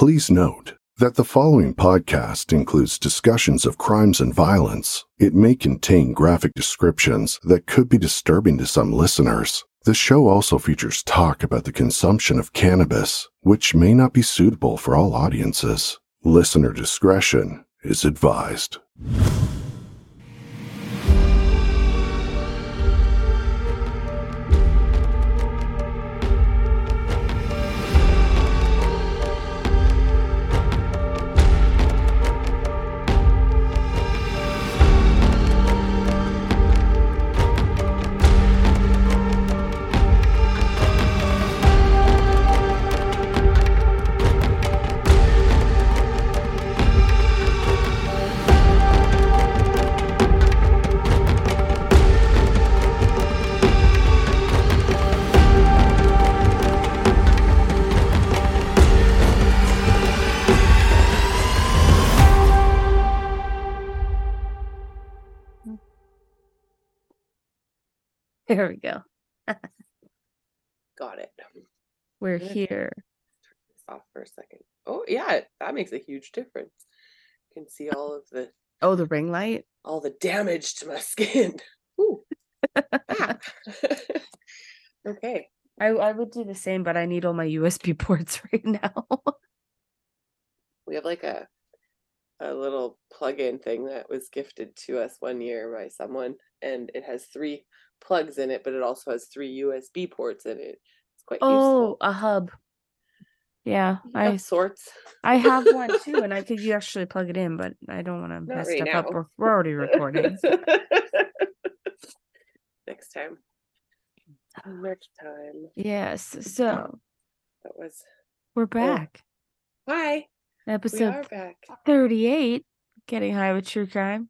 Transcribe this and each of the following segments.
Please note that the following podcast includes discussions of crimes and violence. It may contain graphic descriptions that could be disturbing to some listeners. The show also features talk about the consumption of cannabis, which may not be suitable for all audiences. Listener discretion is advised. There we go. Got it. We're Good. here. Turn this off for a second. Oh yeah, that makes a huge difference. You can see all of the Oh, the ring light. all the damage to my skin. Ooh. Ah. okay. I I would do the same, but I need all my USB ports right now. We have like a a little plug-in thing that was gifted to us one year by someone, and it has three plugs in it, but it also has three USB ports in it. It's quite oh, useful. a hub. Yeah, I sorts. I have one too, and I could you actually plug it in, but I don't want to mess right stuff up. now. We're, we're already recording. Next time. Next time. yes, so That was we're back. hi. We are Episode back. thirty-eight. Getting high with true crime.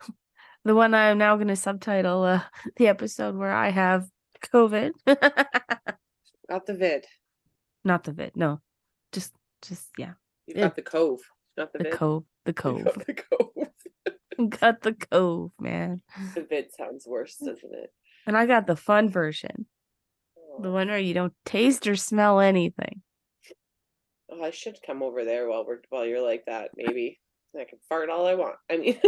The one I'm now going to subtitle uh, the episode where I have COVID. Got the vid. Not the vid, no, just just yeah, You got the cove. Not the, the vid. cove, the cove. got the cove. got the cove, man. the vid sounds worse, doesn't it? And I got the fun version, the one where you don't taste or smell anything. Oh, I should come over there while we're while you're like that. Maybe I can fart all I want. I mean,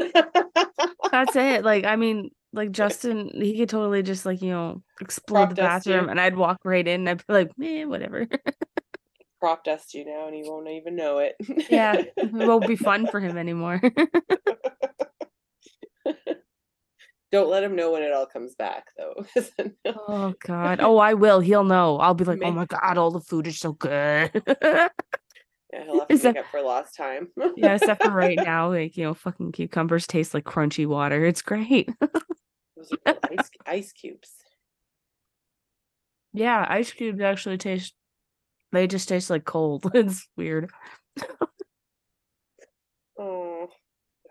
That's it. Like, I mean, like Justin, he could totally just like, you know, explode the Crop you. bathroom and I'd walk right in and I'd be like, man, whatever. crop dust you now, and he won't even know it. yeah. It won't be fun for him anymore. Don't let him know when it all comes back, though. oh God. Oh, I will. He'll know. I'll be like, oh my God, all the food is so good. yeah, he'll have to Is make up for lost time. yeah, except for right now, like, you know, fucking cucumbers taste like crunchy water. It's great. Those are ice, ice cubes. Yeah, ice cubes actually taste they just taste like cold. It's weird.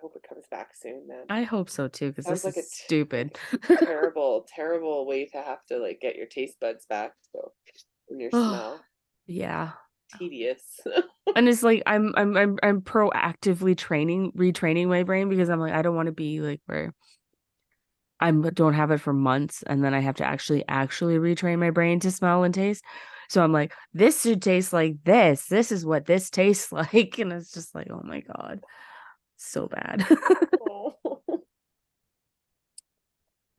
I hope it comes back soon, man. I hope so too, because this like a is t- stupid. terrible, terrible way to have to like get your taste buds back. So when your smell yeah. tedious. And it's like I'm I'm I'm I'm proactively training, retraining my brain because I'm like, I don't want to be like where I'm don't have it for months and then I have to actually actually retrain my brain to smell and taste. So I'm like, this should taste like this. This is what this tastes like. And it's just like, oh my God. So bad. Oh.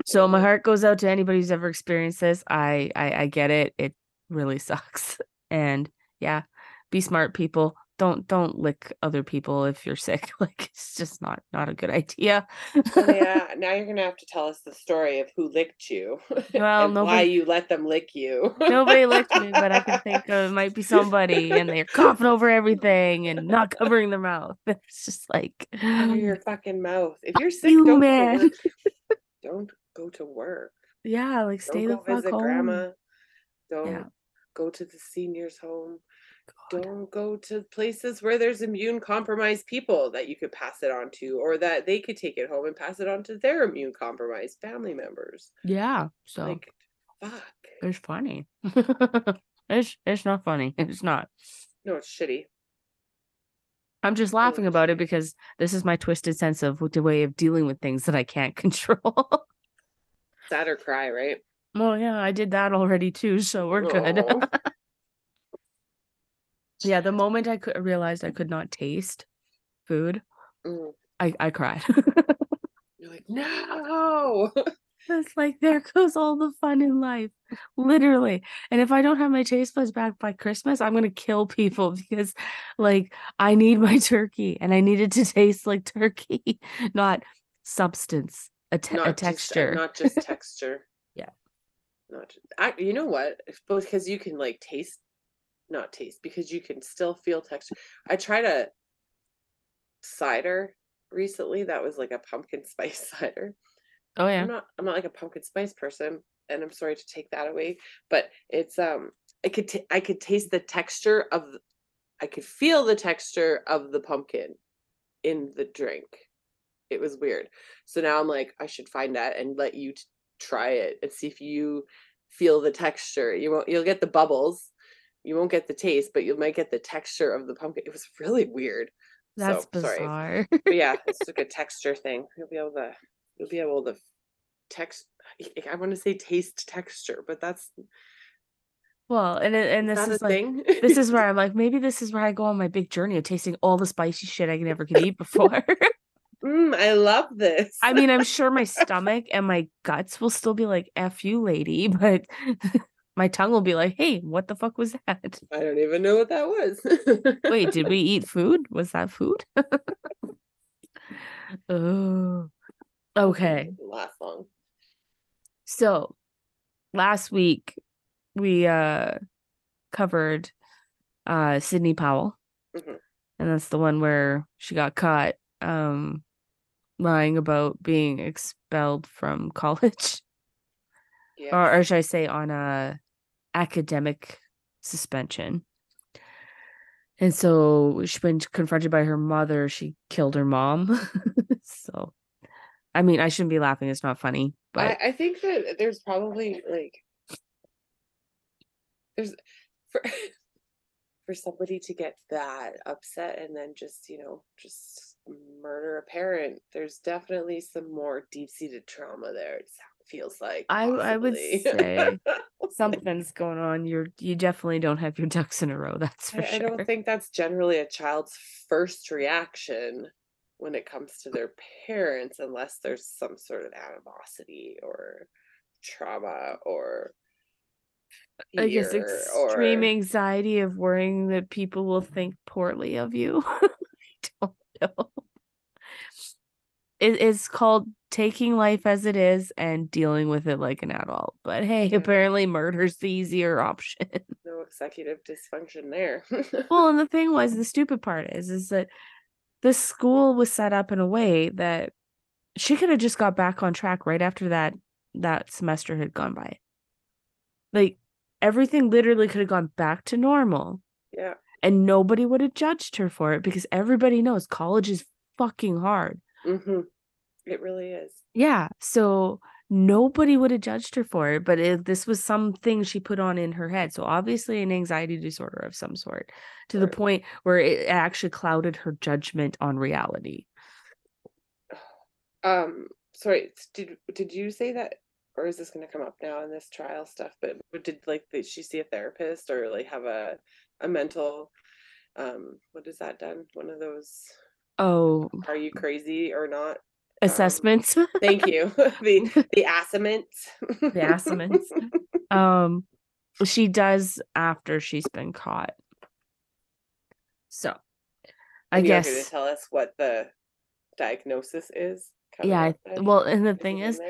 So my heart goes out to anybody who's ever experienced this. I, I I get it. It really sucks. And yeah, be smart people. Don't don't lick other people if you're sick. Like it's just not not a good idea. Oh, yeah, now you're gonna have to tell us the story of who licked you. Well, and why nobody- you let them lick you. Nobody licked me, but I can think of it might be somebody and they're coughing over everything and not covering their mouth. It's just like Cover your fucking mouth. If you're sick, You don't man. go to work. Don't go to work. yeah, like stay Don't the fuck visit home. grandma. Don't Yeah. go to the seniors home. God. Don't go to places where there's immune compromised people that you could pass it on to, or that they could take it home and pass it on to their immune compromised family members. Yeah. So Like, fuck. it's funny. it's it's not funny. It's not. No, it's shitty. I'm just laughing about it because this is my twisted sense of the way of dealing with things that I can't control. Sad or cry, right? well, yeah, I did that already too, so we're good. Yeah, the moment I could realized I could not taste food, Mm. I I cried. You're like, no. It's like there goes all the fun in life, literally. And if I don't have my taste buds back by Christmas, I'm gonna kill people because, like, I need my turkey and I need it to taste like turkey, not substance, a, te- a texture. Just, uh, not just texture. Yeah. Not. ju- I. You know what? If- Because you can like taste, not taste, because you can still feel texture. I tried a cider recently that was like a pumpkin spice cider. oh yeah, I'm not. I'm not like a pumpkin spice person, and I'm sorry to take that away. But it's um. I could. T- I could taste the texture of. I could feel the texture of the pumpkin in the drink. It was weird. So now I'm like, I should find that and let you t- try it and see if you feel the texture. You won't. You'll get the bubbles. You won't get the taste, but you might get the texture of the pumpkin. It was really weird. that's so, bizarre. But yeah, it's like a texture thing. You'll be able to. You'll be able to text. I want to say taste texture, but that's well, and and this is like thing. this is where I'm like maybe this is where I go on my big journey of tasting all the spicy shit I never could eat before. Mm, I love this. I mean, I'm sure my stomach and my guts will still be like, F you, lady, but my tongue will be like, hey, what the fuck was that? I don't even know what that was. Wait, did we eat food? Was that food? oh, okay. Last long. So last week we uh covered uh Sydney Powell. Mhm. And that's the one where she got caught um lying about being expelled from college. Yeah. or, or should I say on a academic suspension. And so she when confronted by her mother, she killed her mom. so I mean, I shouldn't be laughing, it's not funny, but I, I think that there's probably like there's for for somebody to get that upset and then just you know just murder a parent there's definitely some more deep-seated trauma there feels like I- I would say something's going on. You're you definitely don't have your ducks in a row, that's for I, I don't think that's generally a child's first reaction when it comes to their parents unless there's some sort of animosity or trauma or I guess extreme or anxiety of worrying that people will think poorly of you. I don't know. It, it's called taking life as it is and dealing with it like an adult. But hey, Yeah. apparently murder's the easier option. no executive dysfunction there well, and the thing was, the stupid part is, is that the school was set up in a way that she could have just got back on track right after that that semester had gone by. Like everything literally could have gone back to normal yeah and nobody would have judged her for it because everybody knows college is fucking hard. hmm it really is Yeah, so nobody would have judged her for it, but it, this was something she put on in her head. So obviously an anxiety disorder of some sort to the point where it actually clouded her judgment on reality. um sorry did did you say that or is this going to come up now in this trial stuff but but did like did she see a therapist or like have a a mental um what is that done one of those Oh, are you crazy or not assessments. thank you the the assessment the assessments. um she does after she's been caught. So I you're guess to tell us what the diagnosis is yeah, I- well and the Is thing in is?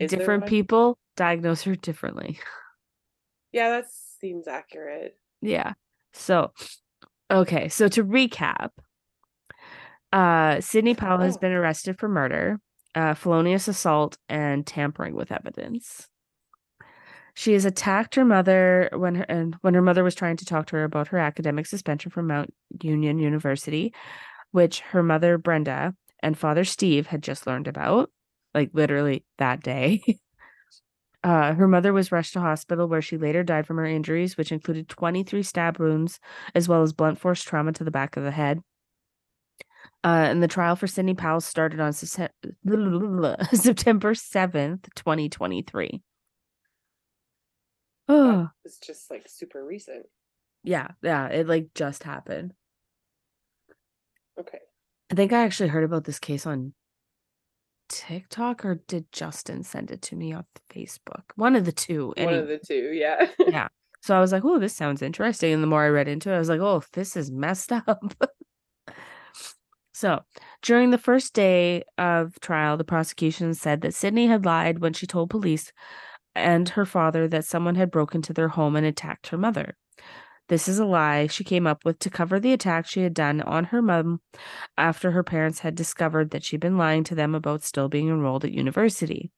Is different people diagnose her differently. yeah that seems accurate Yeah. So, okay. So to recap, uh, Sydney Powell has Oh. been arrested for murder, uh, felonious assault, and tampering with evidence. She has attacked her mother when her and when her mother was trying to talk to her about her academic suspension from Mount Union University, which her mother Brenda and father Steve had just learned about, like literally that day. Uh, her mother was rushed to hospital where she later died from her injuries, which included 23 stab wounds as well as blunt force trauma to the back of the head. Uh, and the trial for Sydney Powell started on September 7th, 2023. Oh, it's just like super recent Yeah, yeah, it like just happened. Okay. I think I actually heard about this case on TikTok or did Justin send it to me on Facebook? One of the two. One of the two, yeah. yeah. So I was like, oh, this sounds interesting. And the more I read into it, I was like, oh, this is messed up. so during the first day of trial, the prosecution said that Sydney had lied when she told police and her father that someone had broken into their home and attacked her mother. This is a lie she came up with to cover the attack she had done on her mom after her parents had discovered that she'd been lying to them about still being enrolled at university.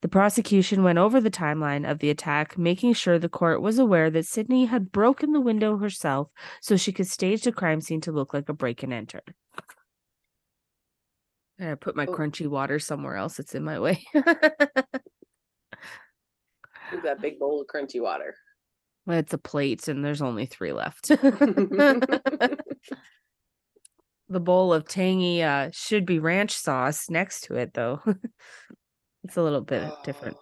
The prosecution went over the timeline of the attack, making sure the court was aware that Sydney had broken the window herself so she could stage the crime scene to look like a break and enter. I put my Oh. crunchy water somewhere else. It's in my way. With that big bowl of crunchy water. it's a plate, and there's only three left. the bowl of tangy uh, should be ranch sauce next to it, though. it's a little bit different.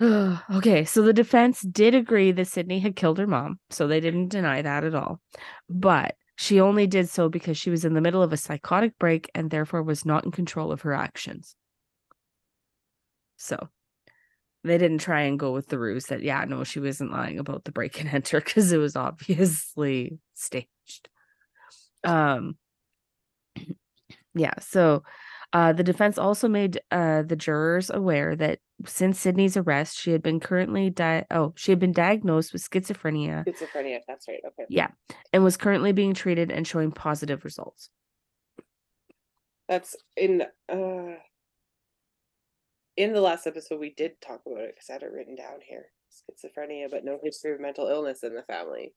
Oh. okay, so the defense did agree that Sydney had killed her mom, so they didn't deny that at all. But she only did so because she was in the middle of a psychotic break and therefore was not in control of her actions. So they didn't try and go with the ruse that, yeah, no, she wasn't lying about the break and enter because it was obviously staged. Um, yeah, so uh, the defense also made uh, the jurors aware that since Sydney's arrest, she had been currently di- oh she had been diagnosed with schizophrenia Schizophrenia, that's right. Okay. Yeah. and was currently being treated and showing positive results. That's in uh in the last episode we did talk about it because I had it written down here. Schizophrenia, but no history of mental illness in the family.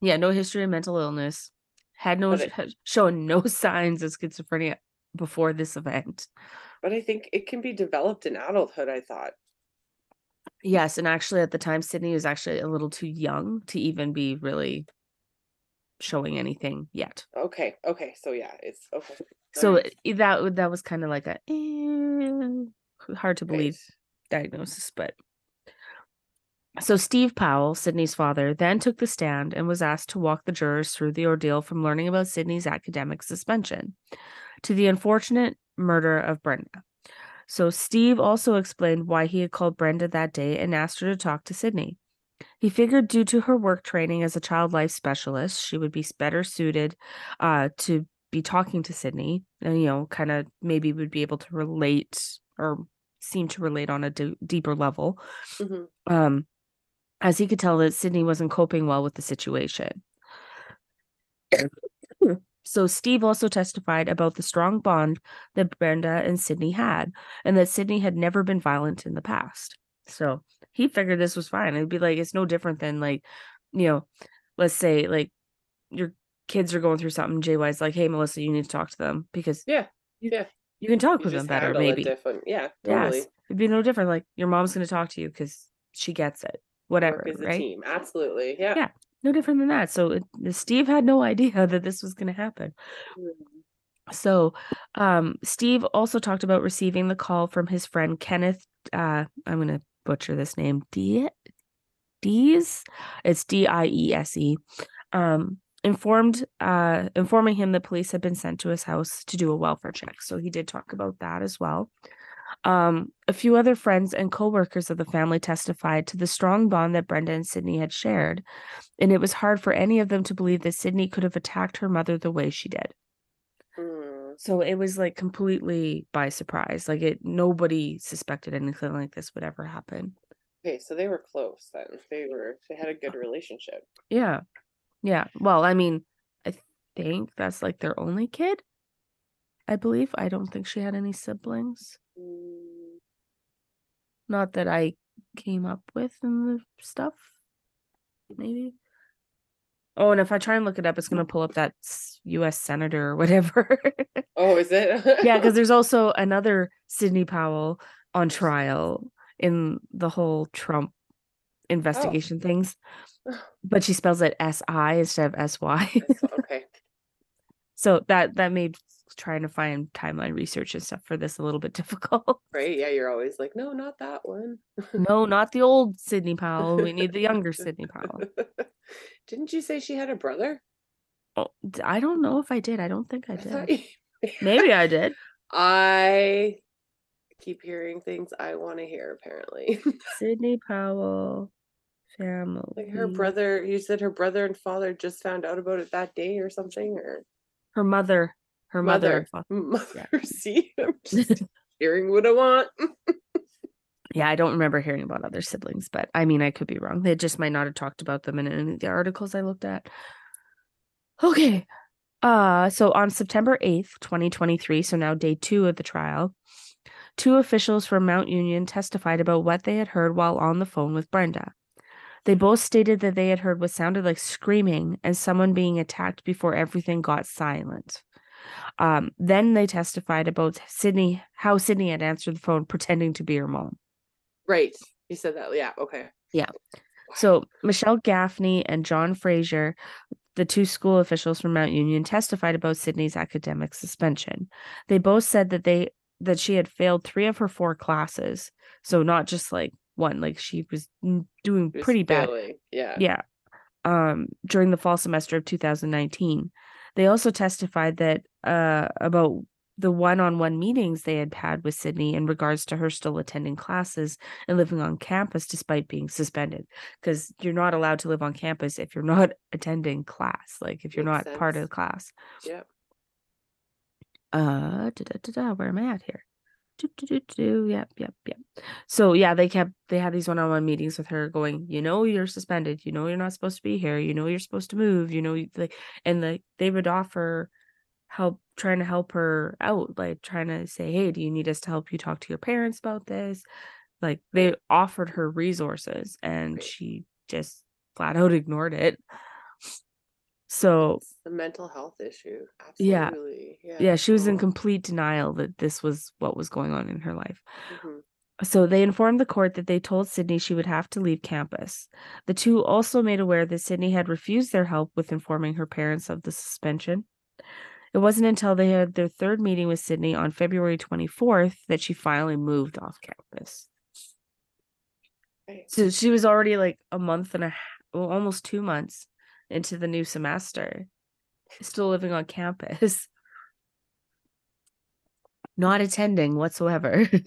Yeah, no history of mental illness, had no it- shown no signs of schizophrenia before this event. But I think it can be developed in adulthood, I thought. Yes, and actually at the time Sydney was actually a little too young to even be really showing anything yet. Okay, okay, so yeah, it's okay. So that that was kind of like a eh, hard to believe diagnosis, but so Steve Powell, Sydney's father, then took the stand and was asked to walk the jurors through the ordeal from learning about Sydney's academic suspension to the unfortunate murder of Brenda. So Steve also explained why he had called Brenda that day and asked her to talk to Sydney. He figured due to her work training as a child life specialist, she would be better suited uh, to be talking to Sydney and, you know, kind of maybe would be able to relate or seem to relate on a d- deeper level. Mhm. Um, as he could tell that Sydney wasn't coping well with the situation. so Steve also testified about the strong bond that Brenda and Sydney had, and that Sydney had never been violent in the past. So he figured this was fine. It'd be like it's no different than like, you know, let's say like your kids are going through something. JY's like, hey Melissa, you need to talk to them because Yeah, you, yeah. you can talk You with them better, maybe. different. Yeah, totally. Yes, it'd be no different. Like your mom's going to talk to you because she gets it. Whatever, Work as a right? team. Absolutely. Yeah. Yeah. No different than that. So it, Steve had no idea that this was going to happen. Mm. So, um, Steve also talked about receiving the call from his friend Kenneth. Uh, I'm going to butcher this name. D. Dees. It's D I E S E. Um, informed, uh, informing him that police had been sent to his house to do a welfare check. So he did talk about that as well. Um, a few other friends and coworkers of the family testified to the strong bond that Brenda and Sydney had shared, and it was hard for any of them to believe that Sydney could have attacked her mother the way she did. Mm. So it was like completely by surprise. Like it nobody suspected anything like this would ever happen. Okay, so they were close then. They were they had a good relationship. Yeah. Yeah. Well, I mean, I think that's like their only kid. I believe. I don't think she had any siblings. Not that I came up with in the stuff. Maybe. Oh, and if I try and look it up, it's gonna pull up that U.S. senator or whatever. Oh, is it? yeah, because there's also another Sidney Powell on trial in the whole Trump oh. investigation things, but she spells it S I instead of S Y. Okay. so that that made trying to find timeline research and stuff for this a little bit difficult. Right? Yeah, you're always like, no, not that one. no, not the old Sydney Powell. We need the younger Sydney Powell. Didn't you say she had a brother? Oh, I don't know if I did. I don't think I I did. thought you- Maybe I did. I keep hearing things I want to hear. Apparently, Sydney Powell family. like her brother. You said her brother and father just found out about it that day or something, or her mother, her mother. mother. See, I'm just hearing what I want. Yeah, I don't remember hearing about other siblings, but I mean, I could be wrong. They just might not have talked about them in any of the articles I looked at. Okay. Uh, so on September 8th, 2023, so now day two of the trial, two officials from Mount Union testified about what they had heard while on the phone with Brenda. They both stated that they had heard what sounded like screaming and someone being attacked before everything got silent. Um, then they testified about Sydney, how Sydney had answered the phone pretending to be her mom. Right. You said that. Yeah. Okay. Yeah. So Michelle Gaffney and John Fraser, the two school officials from Mount Union, testified about Sydney's academic suspension. They both said that they that she had failed three of her four classes. So not just like one, like she was doing Just pretty bad. Yeah. Yeah. Um, during the fall semester of 2019. They also testified that uh about the one-on-one meetings they had had with Sydney in regards to her still attending classes and living on campus despite being suspended. Because you're not allowed to live on campus if you're not attending class like if you're Makes not part of the class. Yep. uh da, da, da, da, where am i at here? Do, do, do, do, yep yep yep. So yeah they kept they had these one-on-one meetings with her going you know you're suspended. You know you're not supposed to be here. You know you're supposed to move. You know like and like they would offer help trying to help her out like trying to say hey do you need us to help you talk to your parents about this like they offered her resources and Right. she just flat out ignored it so It's a mental health issue. Yeah. Absolutely. Yeah. yeah she was in complete denial that this was what was going on in her life mhm. So they informed the court that they told Sydney she would have to leave campus. The two also made aware that Sydney had refused their help with informing her parents of the suspension. It wasn't until they had their third meeting with Sydney on February 24th that she finally moved off campus. Right. So she was already like a month and a half, well, almost two months into the new semester, still living on campus, not attending whatsoever.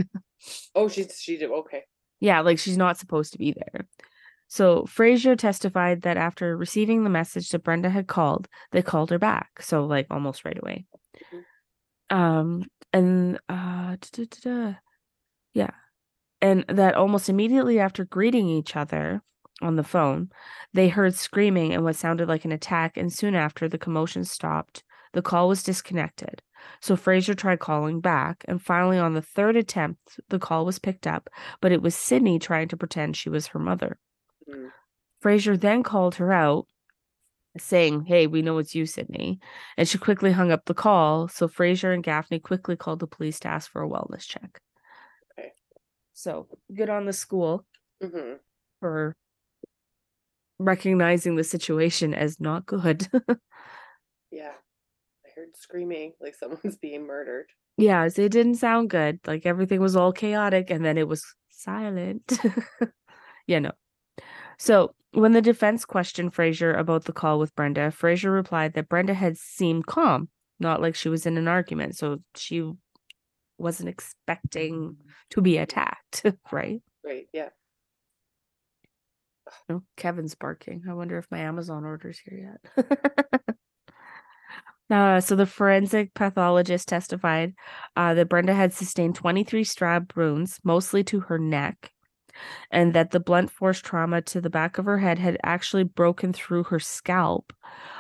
Oh, she she did okay. Yeah, like she's not supposed to be there. So Frazier testified that after receiving the message that Brenda had called, they called her back. So like almost right away. Um and uh duh, duh, duh. yeah. And that almost immediately after greeting each other on the phone, they heard screaming and what sounded like an attack and soon after the commotion stopped. The call was disconnected. So Frazier tried calling back, and finally, on the third attempt, the call was picked up, but it was Sydney trying to pretend she was her mother. Mm. Frazier then called her out, saying, Hey, we know it's you, Sydney. And she quickly hung up the call. So Frazier and Gaffney quickly called the police to ask for a wellness check. Okay. So good on the school hmm for recognizing the situation as not good. Yeah. I heard screaming like someone's being murdered. yeah, so it didn't sound good. Like everything was all chaotic and then it was silent. yeah, no. So when the defense questioned Frazier about the call with Brenda, Frazier replied that Brenda had seemed calm, not like she was in an argument. So she wasn't expecting to be attacked, right? Right. Yeah. Oh, Kevin's barking. I wonder if my Amazon order's here yet. uh, so the forensic pathologist testified uh, that Brenda had sustained 23 stab wounds, mostly to her neck, and that the blunt force trauma to the back of her head had actually broken through her scalp.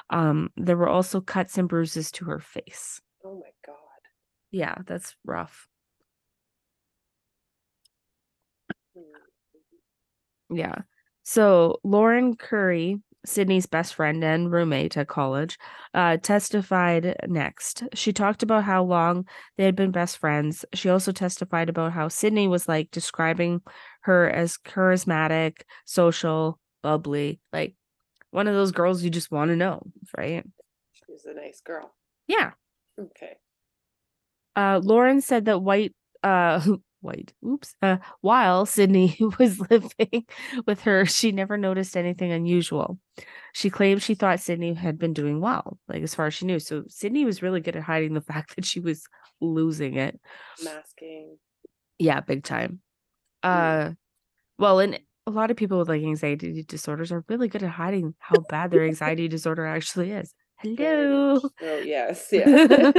Um, there were also cuts and bruises to her face. Oh my god. Yeah, that's rough. Mm. Yeah. So Lauren Curry, Sydney's best friend and roommate at college, uh, testified next. She talked about how long they had been best friends. She also testified about how Sydney was like describing her as charismatic, social, bubbly, like one of those girls you just want to know, right? She was a nice girl. Yeah. Okay. Uh, Lauren said that White, uh, White, oops, uh, while Sydney was living with her, she never noticed anything unusual. She claimed she thought Sydney had been doing well, like as far as she knew. So Sydney was really good at hiding the fact that she was losing it. Masking. Yeah, big time. Mm. Uh, well, and a lot of people with like anxiety disorders are really good at hiding how bad their anxiety disorder actually is. Hello. so, yes, yeah.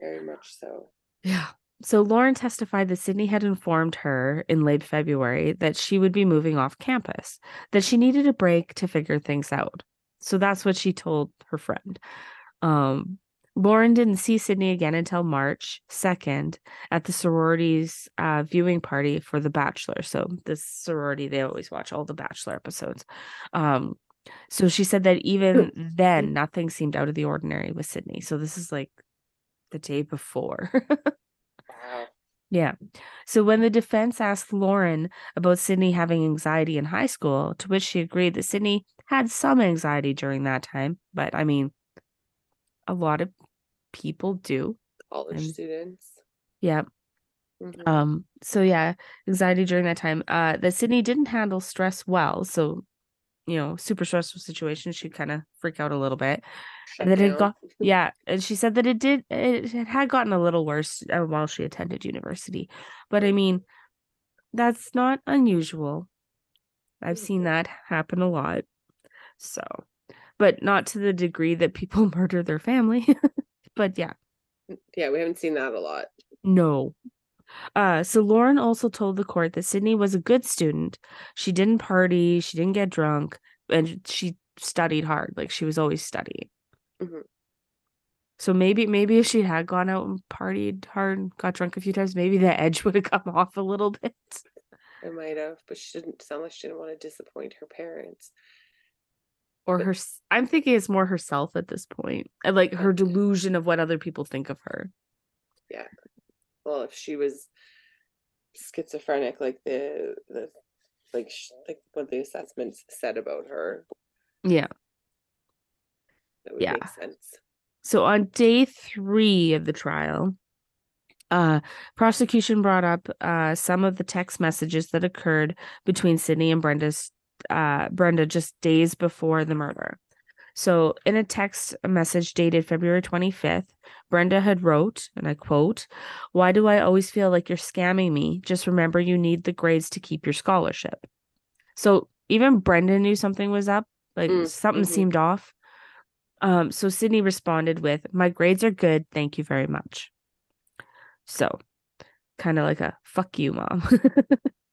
Very much so. Yeah. So Lauren testified that Sydney had informed her in late February that she would be moving off campus, that she needed a break to figure things out. So that's what she told her friend. Um, Lauren didn't see Sydney again until March 2nd at the sorority's uh, viewing party for The Bachelor. So, this sorority, they always watch all the Bachelor episodes. Um, so, she said that even then, nothing seemed out of the ordinary with Sydney. So, this is like the day before. Yeah. So when the defense asked Lauren about Sydney having anxiety in high school, to which she agreed that Sydney had some anxiety during that time, but I mean, a lot of people do. College And- students. Yeah. Mhm. Um. So yeah, anxiety during that time. Uh, that Sydney didn't handle stress well. So, you know, super stressful situation, she'd kind of freak out a little bit. Shut and then it got yeah and she said that it did it, it had gotten a little worse uh, while she attended university but i mean that's not unusual i've seen Mhm. that happen a lot so but not to the degree that people murder their family but yeah Yeah, we haven't seen that a lot. no uh so lauren also told the court that sydney was a good student she didn't party she didn't get drunk and she studied hard like she was always studying Mhm. So maybe maybe if she had gone out and partied hard, and got drunk a few times, maybe the edge would have come off a little bit. It might have, but she didn't sound like she didn't want to disappoint her parents. Or her I'm thinking it's more herself at this point. And like her delusion of what other people think of her. Yeah well, if she was schizophrenic, like the the like like what the assessments said about her, Yeah. that would Yeah. make sense. So on day three of the trial, uh prosecution brought up uh some of the text messages that occurred between Sydney and Brenda's uh Brenda just days before the murder. So in a text message dated February 25th, Brenda had wrote, and I quote, "Why do I always feel like you're scamming me? Just remember you need the grades to keep your scholarship." So even Brenda knew something was up, like Mm, something mhm. seemed off. Um, so Sydney responded with, My grades are good, thank you very much. So kind of like a fuck you, mom.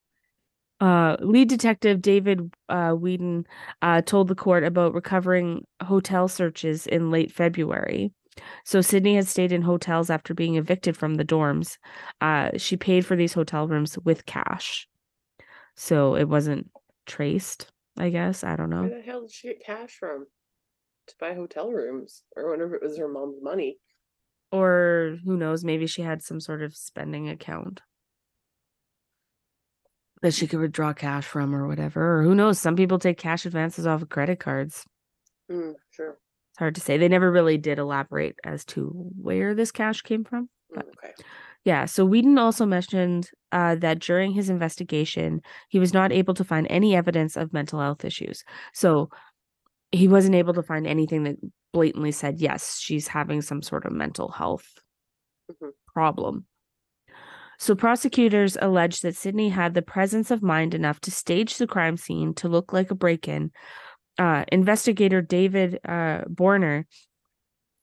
uh lead detective David uh Whedon uh told the court about recovering hotel searches in late February. So Sydney had stayed in hotels after being evicted from the dorms. Uh she paid for these hotel rooms with cash. So it wasn't traced, I guess. I don't know. Where the hell did she get cash from to buy hotel rooms? Or whenever it was her mom's money. Or who knows, maybe she had some sort of spending account that she could withdraw cash from or whatever. Or who knows, some people take cash advances off of credit cards. Mm, sure. It's hard to say. They never really did elaborate as to where this cash came from. Mm, But- okay. Yeah, so Whedon also mentioned uh, that during his investigation, he was not able to find any evidence of mental health issues. So he wasn't able to find anything that blatantly said, yes, she's having some sort of mental health Mhm. problem. So prosecutors alleged that Sydney had the presence of mind enough to stage the crime scene to look like a break-in. Uh, investigator David uh, Borner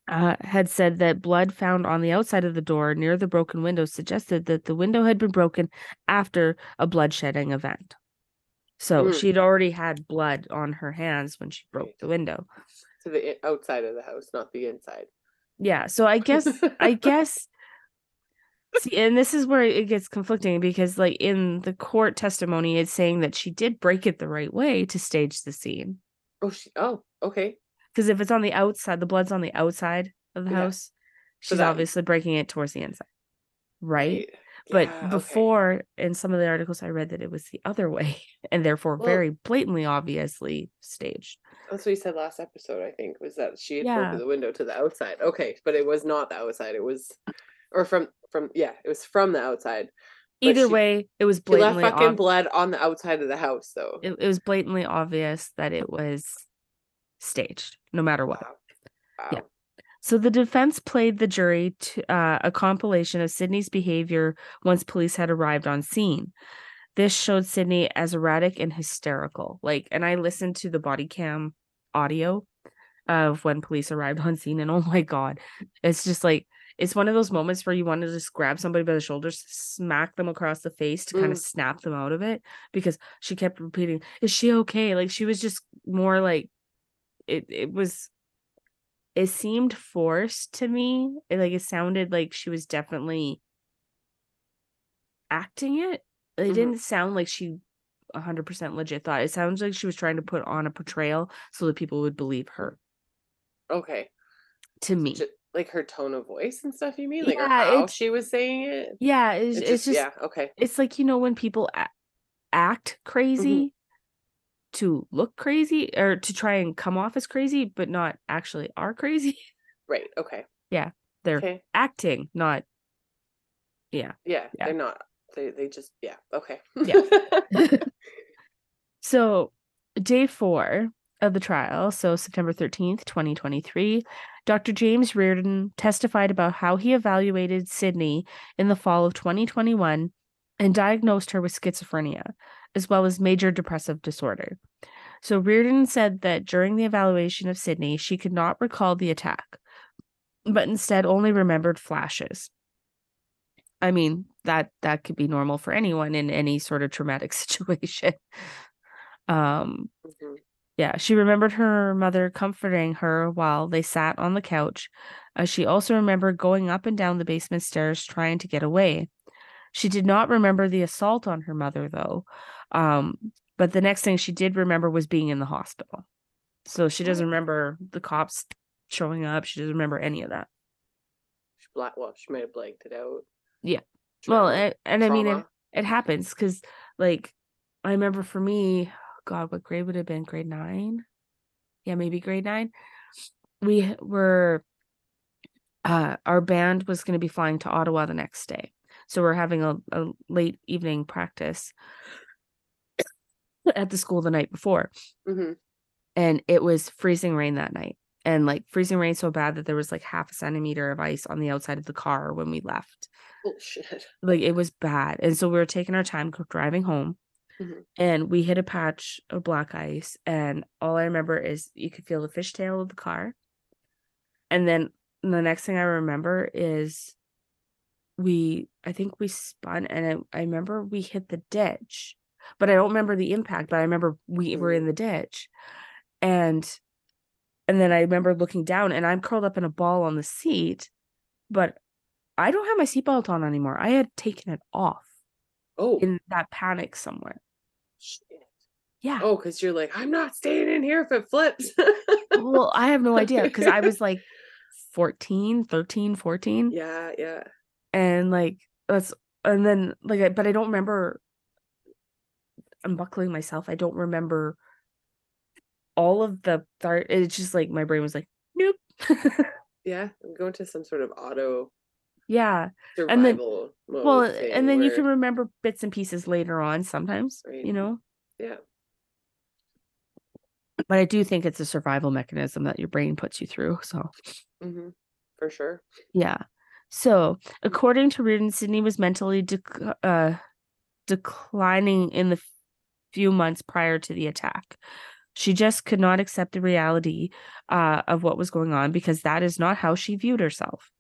uh, had said that blood found on the outside of the door near the broken window suggested that the window had been broken after a bloodshedding event. So Mm. she'd already had blood on her hands when she broke the window. So the outside of the house, not the inside. Yeah. So I guess I guess see, and this is where it gets conflicting because like in the court testimony, it's saying that she did break it the right way to stage the scene. Oh, she. Oh, okay. Because if it's on the outside, the blood's on the outside of the Yeah. house, So she's that- obviously breaking it towards the inside. Right. But Yeah, okay. before, in some of the articles I read, that it was the other way, and therefore Well- very blatantly, obviously staged. That's what you said last episode, I think, was that she had Yeah. broken the window to the outside. Okay, but it was not the outside. It was, or from from yeah, it was from the outside. But Either she- way, it was She left fucking ob- blood on the outside of the house, though. it, it was blatantly obvious that it was staged, no matter what. Wow. Wow. Yeah. So the defense played the jury to uh, a compilation of Sydney's behavior once police had arrived on scene. This showed Sydney as erratic and hysterical. Like, and I listened to the body cam audio of when police arrived on scene, and oh my god, it's just like it's one of those moments where you want to just grab somebody by the shoulders, smack them across the face to kind of Mm. snap them out of it because she kept repeating, "Is she okay?" Like she was just more like it. It was it seemed forced to me. It, like it sounded like she was definitely acting it. It Mhm. didn't sound like she 100% legit thought. It sounds like she was trying to put on a portrayal so that people would believe her. Okay. To me. Like her tone of voice and stuff, you mean? Like Yeah, how she was saying it? yeah, it's, It's it's just, just yeah, okay. it's like you know when people a- act mm-hmm. crazy to look crazy or to try and come off as crazy but not actually are crazy. Right. Okay. Yeah. They're Okay. acting, not Yeah, Yeah. They're not. They they just yeah. Okay. Yeah. So, day four of the trial, so September 13th, 2023, Dr. James Reardon testified about how he evaluated Sydney in the fall of 2021 and diagnosed her with schizophrenia, as well as major depressive disorder. So, Reardon said that during the evaluation of Sydney, she could not recall the attack, but instead only remembered flashes. I mean, that that could be normal for anyone in any sort of traumatic situation. Um, Mhm. Yeah, she remembered her mother comforting her while they sat on the couch. Uh, she also remembered going up and down the basement stairs trying to get away. She did not remember the assault on her mother, though. Um, but the next thing she did remember was being in the hospital. So she doesn't Oh. remember the cops showing up. She doesn't remember any of that. She black. Well, she might have blanked it out. Yeah. Well, and, and I mean, it, it happens because, like, I remember for me, God, what grade would it have been? Grade nine? Yeah, maybe grade nine. We were, uh, our band was going to be flying to Ottawa the next day. So we're having a, a late evening practice at the school the night before. Mhm. And it was freezing rain that night. And like freezing rain so bad that there was like half a centimeter of ice on the outside of the car when we left Bullshit. like it was bad and so we were taking our time driving home Mhm. and we hit a patch of black ice and all i remember is you could feel the fishtail of the car. And then the next thing i remember is we i think we spun and I, I remember we hit the ditch but i don't remember the impact but i remember we were in the ditch. And and then i remember looking down and i'm curled up in a ball on the seat but i don't have my seatbelt on anymore. I had taken it off Oh. in that panic somewhere shit. yeah Oh, because you're like, I'm not staying in here if it flips. well i have no idea because i was like 14 13 14 yeah, yeah. and like that's and then like but i don't remember unbuckling myself i don't remember all of the th- it's just like my brain was like nope Yeah. I'm going to some sort of auto yeah And then- well and then you can remember bits and pieces later on sometimes Right. you know Yeah. but i do think it's a survival mechanism that your brain puts you through so hmm For sure. Yeah. So, according to Reardon, Sydney was mentally dec- uh, declining in the few months prior to the attack. She just could not accept the reality uh, of what was going on because that is not how she viewed herself.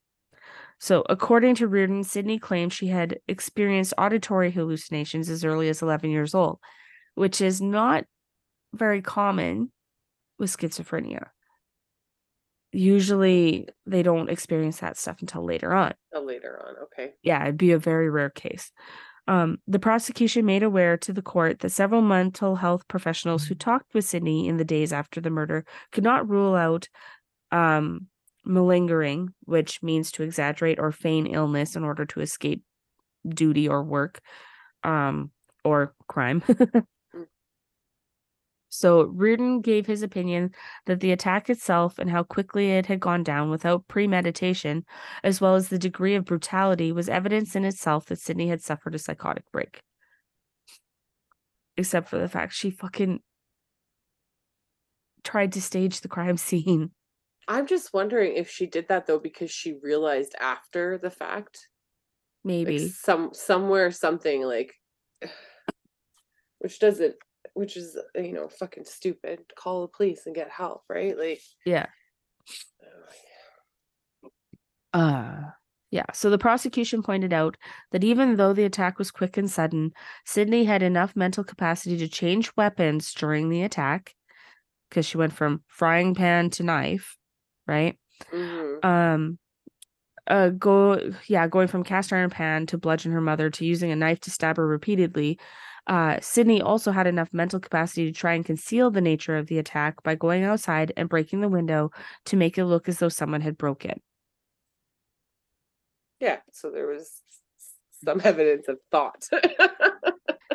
So, according to Reardon, Sydney claimed she had experienced auditory hallucinations as early as 11 years old, which is not very common with schizophrenia. Usually, they don't experience that stuff until later on Oh, later on. Okay. yeah, it'd be a very rare case. Um, the prosecution made aware to the court that several mental health professionals who talked with Sydney in the days after the murder could not rule out um, malingering, which means to exaggerate or feign illness in order to escape duty or work um or crime. So reardon gave his opinion that the attack itself and how quickly it had gone down without premeditation as well as the degree of brutality was evidence in itself that sydney had suffered a psychotic break. Except for the fact she fucking tried to stage the crime scene I'm just wondering if she did that though because she realized after the fact. maybe Like some somewhere something like which doesn't which is uh, you know fucking stupid. Call the police and get help, right? Like yeah Uh, yeah. So the prosecution pointed out that even though the attack was quick and sudden, Sydney had enough mental capacity to change weapons during the attack because she went from frying pan to knife, right? mhm. Um, uh, go yeah, going from cast iron pan to bludgeon her mother to using a knife to stab her repeatedly. Uh, Sydney also had enough mental capacity to try and conceal the nature of the attack by going outside and breaking the window to make it look as though someone had broke in. yeah, so there was some evidence of thought.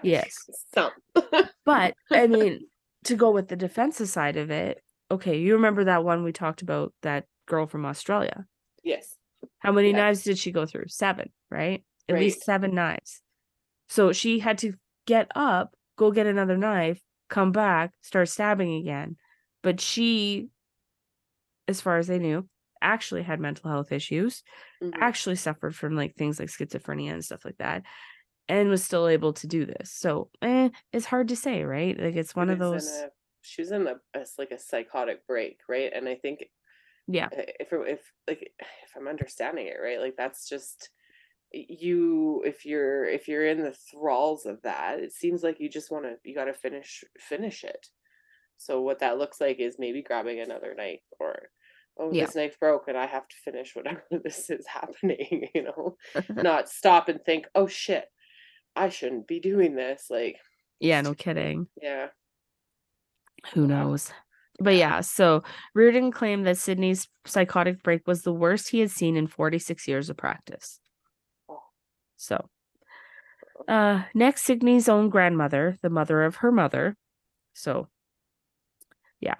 Yes. some. But I mean, to go with the defensive side of it, okay, you remember that one we talked about, that girl from Australia. yes. How many knives did she go through? Seven, right? At least seven knives. So she had to get up, go get another knife, come back, start stabbing again. But she, as far as they knew, actually had mental health issues, Mhm. actually suffered from like things like schizophrenia and stuff like that, and was still able to do this. So eh, it's hard to say, right? Like it's one It of those. A- she was in a, it's like a psychotic break, right? And I think Yeah. if if like if I'm understanding it right, like that's just you if you're if you're in the thralls of that, it seems like you just want to you got to finish finish it. So what that looks like is maybe grabbing another knife or oh Yeah. this knife broke and I have to finish whatever this is happening, you know. Not stop and think, "Oh shit, I shouldn't be doing this." Like, yeah, no kidding. yeah. Who knows? But yeah, so Reardon claimed that Sydney's psychotic break was the worst he had seen in 46 years of practice. Oh. So, uh, next, Sydney's own grandmother, the mother of her mother, so yeah,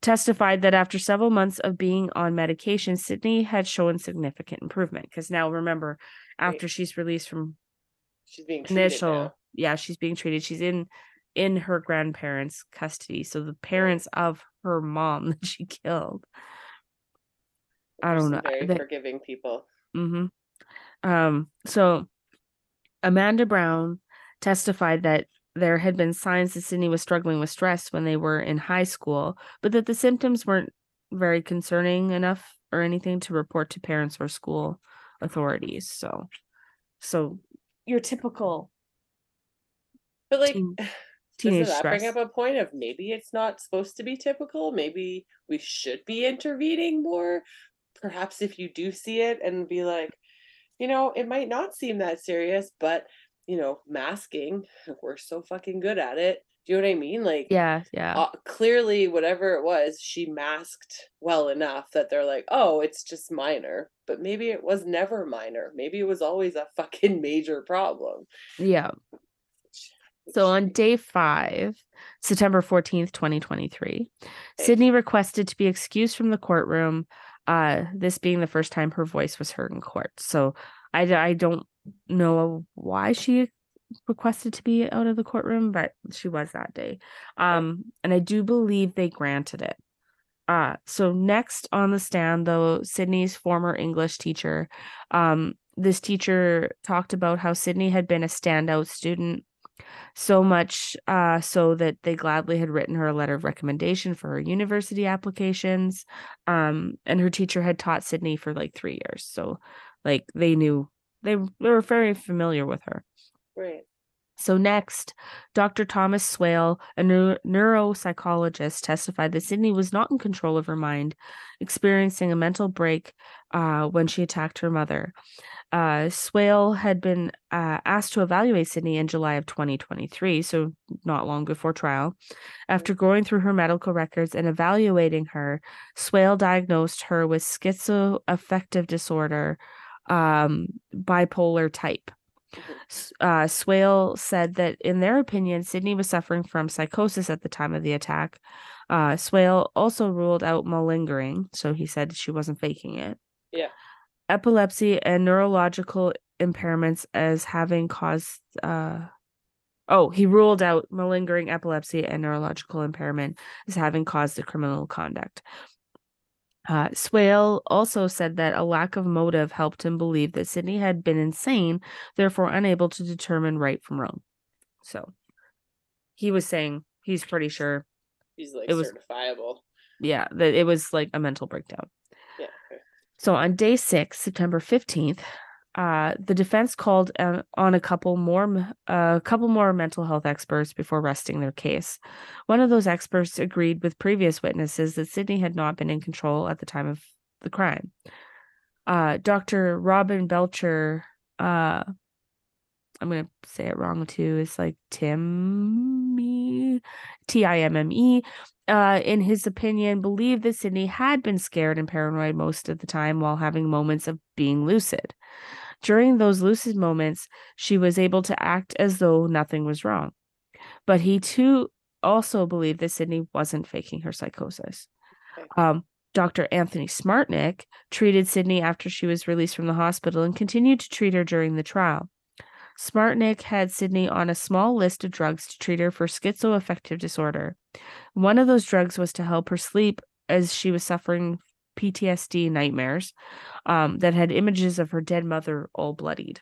testified that after several months of being on medication, Sydney had shown significant improvement. Because now, remember, after she's released from She's being initial now. yeah she's being treated she's in in her grandparents custody so the parents of her mom that she killed. I don't know, Very the- forgiving people. hmm um so amanda brown testified that there had been signs that sydney was struggling with stress when they were in high school but that the symptoms weren't very concerning enough or anything to report to parents or school authorities so so your typical But like, doesn't teenage that stress bring up a point of maybe it's not supposed to be typical? Maybe we should be intervening more. Perhaps if you do see it and be like, you know, it might not seem that serious, but you know, masking, we're so fucking good at it. Do you know what I mean? Like, Yeah, yeah. uh, clearly, whatever it was, she masked well enough that they're like, oh, it's just minor. But maybe it was never minor. Maybe it was always a fucking major problem. yeah. So on day five, September 14th, 2023, Sydney requested to be excused from the courtroom, uh, this being the first time her voice was heard in court. So I, I don't know why she requested to be out of the courtroom, but she was that day. Um, and I do believe they granted it. Uh, so next on the stand, though, Sydney's former English teacher, um, this teacher talked about how Sydney had been a standout student so much uh, so that they gladly had written her a letter of recommendation for her university applications. Um, and her teacher had taught Sydney for like three years. So, like, they knew they, they were very familiar with her. Right. So, next, Dr. Thomas Swale, a neu- neuropsychologist, testified that Sydney was not in control of her mind, experiencing a mental break uh, when she attacked her mother. Uh, Swale had been uh, asked to evaluate Sydney in July of 2023, so not long before trial. After going through her medical records and evaluating her, Swale diagnosed her with schizoaffective disorder, um, bipolar type. S- Uh, Swale said that, in their opinion, Sydney was suffering from psychosis at the time of the attack. Uh, Swale also ruled out malingering, so he said she wasn't faking it. Yeah. Epilepsy and neurological impairments as having caused. Uh, oh, he ruled out malingering, epilepsy, and neurological impairment as having caused the criminal conduct. Uh, Swale also said that a lack of motive helped him believe that Sydney had been insane, therefore unable to determine right from wrong. So he was saying he's pretty sure, He's like It was- certifiable. yeah, that it was like a mental breakdown. Yeah. okay. So on day six, September fifteenth, uh, the defense called uh, on a couple more a couple more mental health experts before resting their case. One of those experts agreed with previous witnesses that Sydney had not been in control at the time of the crime. Uh, Dr. Robin Belcher, uh, I'm gonna say it wrong too. It's like Timmy, T I M M E. Uh, in his opinion, believed that Sydney had been scared and paranoid most of the time while having moments of being lucid. During those lucid moments, she was able to act as though nothing was wrong. But he too also believed that Sydney wasn't faking her psychosis. Um, Dr. Anthony Smartnick treated Sydney after she was released from the hospital and continued to treat her during the trial. Smartnick had Sydney on a small list of drugs to treat her for schizoaffective disorder. One of those drugs was to help her sleep as she was suffering PTSD nightmares um, that had images of her dead mother all bloodied.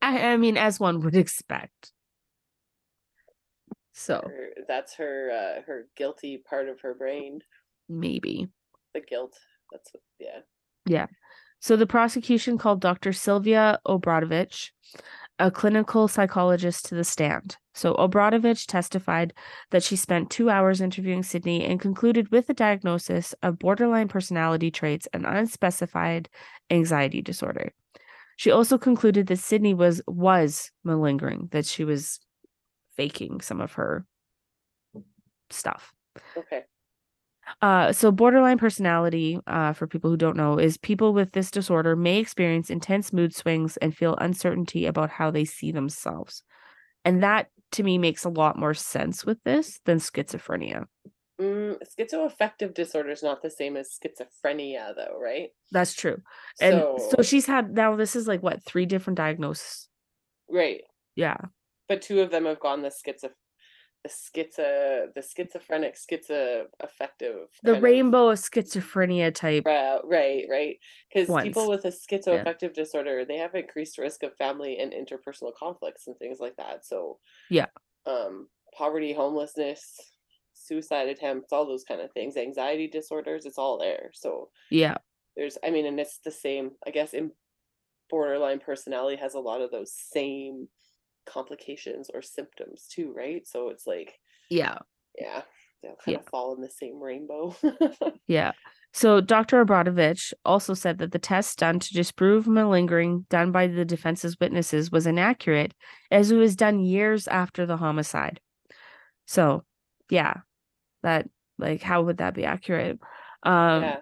I, I mean, as one would expect. So Her, that's her uh, her guilty part of her brain. maybe. The guilt. That's what, yeah. So the prosecution called Dr. Sylvia Obradovich, a clinical psychologist, to the stand. So Obradovich testified that she spent two hours interviewing Sydney and concluded with a diagnosis of borderline personality traits and unspecified anxiety disorder. She also concluded that Sydney was was malingering, that she was faking some of her stuff. Okay. Uh, so borderline personality, uh, for people who don't know, is people with this disorder may experience intense mood swings and feel uncertainty about how they see themselves. And that to me makes a lot more sense with this than schizophrenia. Mm, schizoaffective disorder is not the same as schizophrenia, though, right? That's true. And so, so she's had now this is like what, three different diagnoses. right, Yeah. but two of them have gone the schizo, the schizo, the schizophrenic, schizoaffective. The rainbow of schizophrenia type. route, right, right, because people with a schizo schizoaffective disorder they have increased risk of family and interpersonal conflicts and things like that. So Yeah. um, poverty, homelessness, suicide attempts, all those kind of things, anxiety disorders, it's all there. So Yeah. there's i mean and it's the same i guess in borderline personality has a lot of those same complications or symptoms too right so it's like Yeah. yeah they'll kind Yeah. of fall in the same rainbow Yeah. So Dr. Obradovich also said that the test done to disprove malingering done by the defense's witnesses was inaccurate as it was done years after the homicide. So, yeah. That like how would that be accurate? Um yeah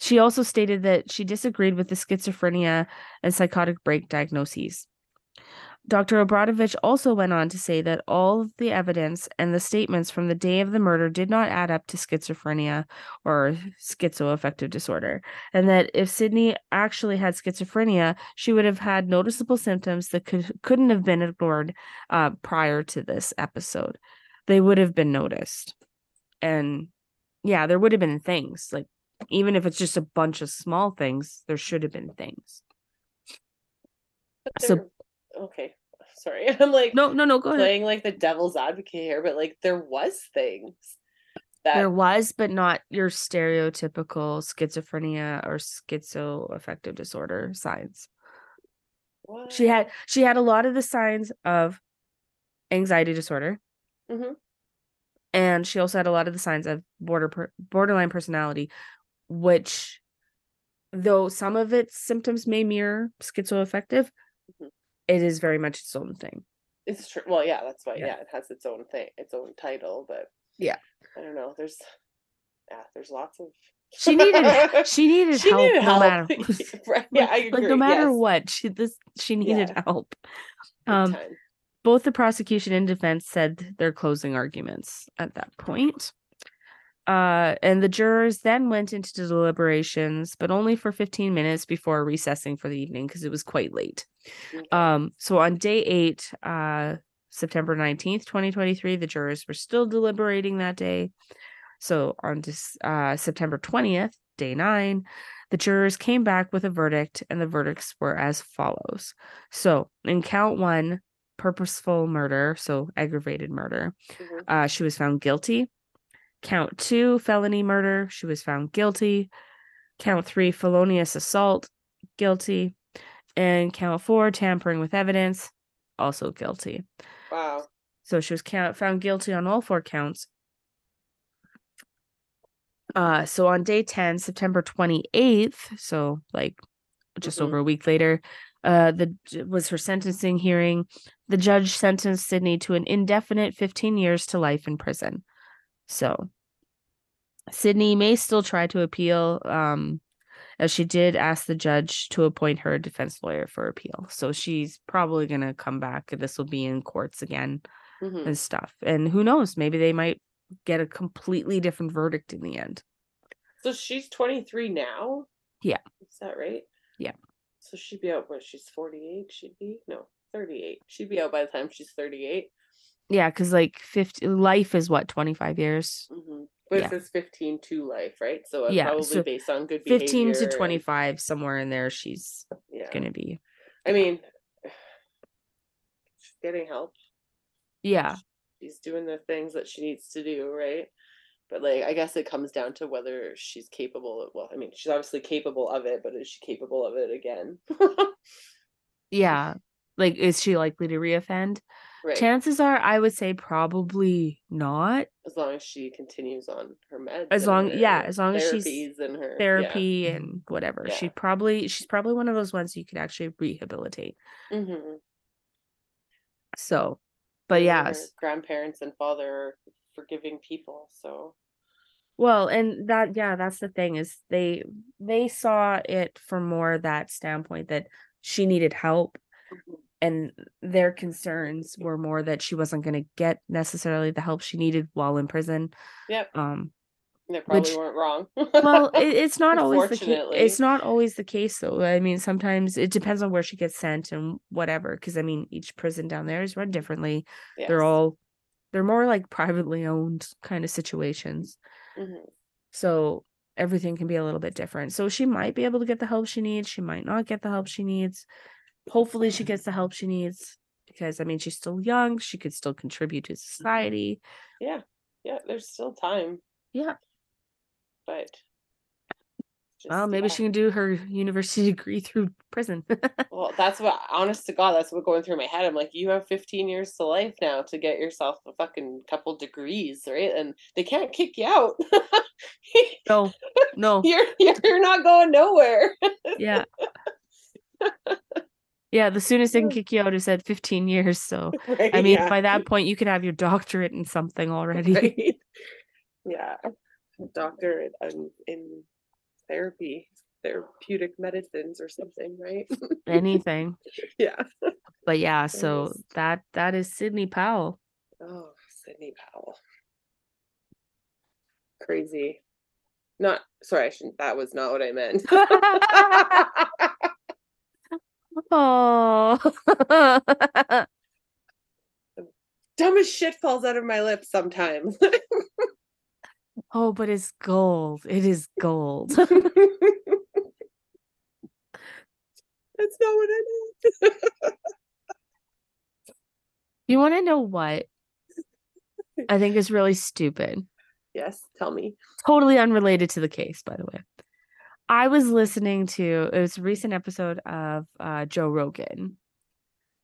she also stated that she disagreed with the schizophrenia and psychotic break diagnoses. Dr. Obradovich also went on to say that all of the evidence and the statements from the day of the murder did not add up to schizophrenia or schizoaffective disorder, and that if Sydney actually had schizophrenia, she would have had noticeable symptoms that could, couldn't have been ignored uh, prior to this episode. They would have been noticed. And yeah, there would have been things like even if it's just a bunch of small things, there should have been things. but so- there- okay sorry i'm like No, no, no, go ahead. playing like the devil's advocate here but like there was things that There was, but not your stereotypical schizophrenia or schizoaffective disorder signs. She had she had a lot of the signs of anxiety disorder, Mhm. and she also had a lot of the signs of border per, borderline personality, which, though some of its symptoms may mirror schizoaffective, Mhm. It is very much its own thing. It's true. Well, yeah, that's why. Yeah. Yeah. it has its own thing, its own title. But Yeah. I don't know. There's, yeah, there's lots of she needed she needed She help needed no help. matter right. Yeah, I like no matter yes. what she this she needed Yeah. help um both the prosecution and defense said their closing arguments at that point. Uh, and the jurors then went into deliberations, but only for 15 minutes before recessing for the evening because it was quite late. Okay. Um, so on day eight, uh, September 19th, 2023, the jurors were still deliberating that day. So on uh, September 20th, day nine, the jurors came back with a verdict, and the verdicts were as follows. So in count one, purposeful murder, so aggravated murder, Mhm. uh, she was found guilty. Count two, felony murder, she was found guilty. Count three, felonious assault, guilty. And count four, tampering with evidence, also guilty. Wow. So she was count- found guilty on all four counts. Uh, so on day 10, September 28th, so like just Mhm. over a week later, uh, the was her sentencing hearing. The judge sentenced Sydney to an indefinite 15 years to life in prison. So Sydney may still try to appeal, um, as she did ask the judge to appoint her a defense lawyer for appeal. So she's probably gonna come back. This will be in courts again Mhm. and stuff. And who knows? Maybe they might get a completely different verdict in the end. So she's 23 now? Yeah. Is that right? Yeah. So she'd be out when she's 48, she'd be? No, 38. She'd be out by the time she's 38. Yeah, because like 50 life is what, 25 years? hmm But Yeah. it says 15 to life, right? So it's Yeah, probably so based on good behavior. 15 to and- 25, somewhere in there, she's Yeah. gonna be. I mean, she's getting help. Yeah. She's doing the things that she needs to do, right? But like, I guess it comes down to whether she's capable of. Well, I mean, she's obviously capable of it, but is she capable of it again? Yeah. Like, is she likely to reoffend? Right. Chances are, I would say probably not. as long as she continues on her meds. As long- yeah, as long as she's and her yeah. Therapy and whatever. She probably she's probably one of those ones you could actually rehabilitate. Mhm. So, but yeah, grandparents and father are forgiving people, so well, and that yeah, that's the thing is they they saw it from more that standpoint that she needed help Mhm. And their concerns were more that she wasn't going to get necessarily the help she needed while in prison. Yep. Um they probably Which- weren't wrong. well, it, it's not always the case. It's not always the case though. I mean, sometimes it depends on where she gets sent and whatever cuz I mean, each prison down there is run differently. They're all they're more like privately owned kind of situations. Mhm. So everything can be a little bit different. So she might be able to get the help she needs. She might not get the help she needs. Hopefully she gets the help she needs because I mean she's still young. She could still contribute to society. Yeah, Yeah, there's still time, Yeah. but Well, maybe yeah. she can do her university degree through prison. Well, that's what, honest to God, that's what going through my head. I'm like, you have 15 years to life now to get yourself a fucking couple degrees, right? And they can't kick you out. no. No. you're you're not going nowhere. Yeah. Yeah, the soonest they can kick you out is at 15 years. So right? I mean, yeah. by that point, you could have your doctorate in something already. right? Yeah, doctor in, in therapy, therapeutic medicines or something, right? Anything. yeah. But yeah, so that that is Sydney Powell. Oh, Sydney Powell. Crazy. Not sorry, I shouldn't, that was not what I meant. Oh. Dumbest shit falls out of my lips sometimes. oh, but it's gold. It is gold. That's not what I meant. you want to know what? I think is really stupid. yes, tell me. Totally unrelated to the case, by the way. I was listening to it was a recent episode of uh, Joe Rogan.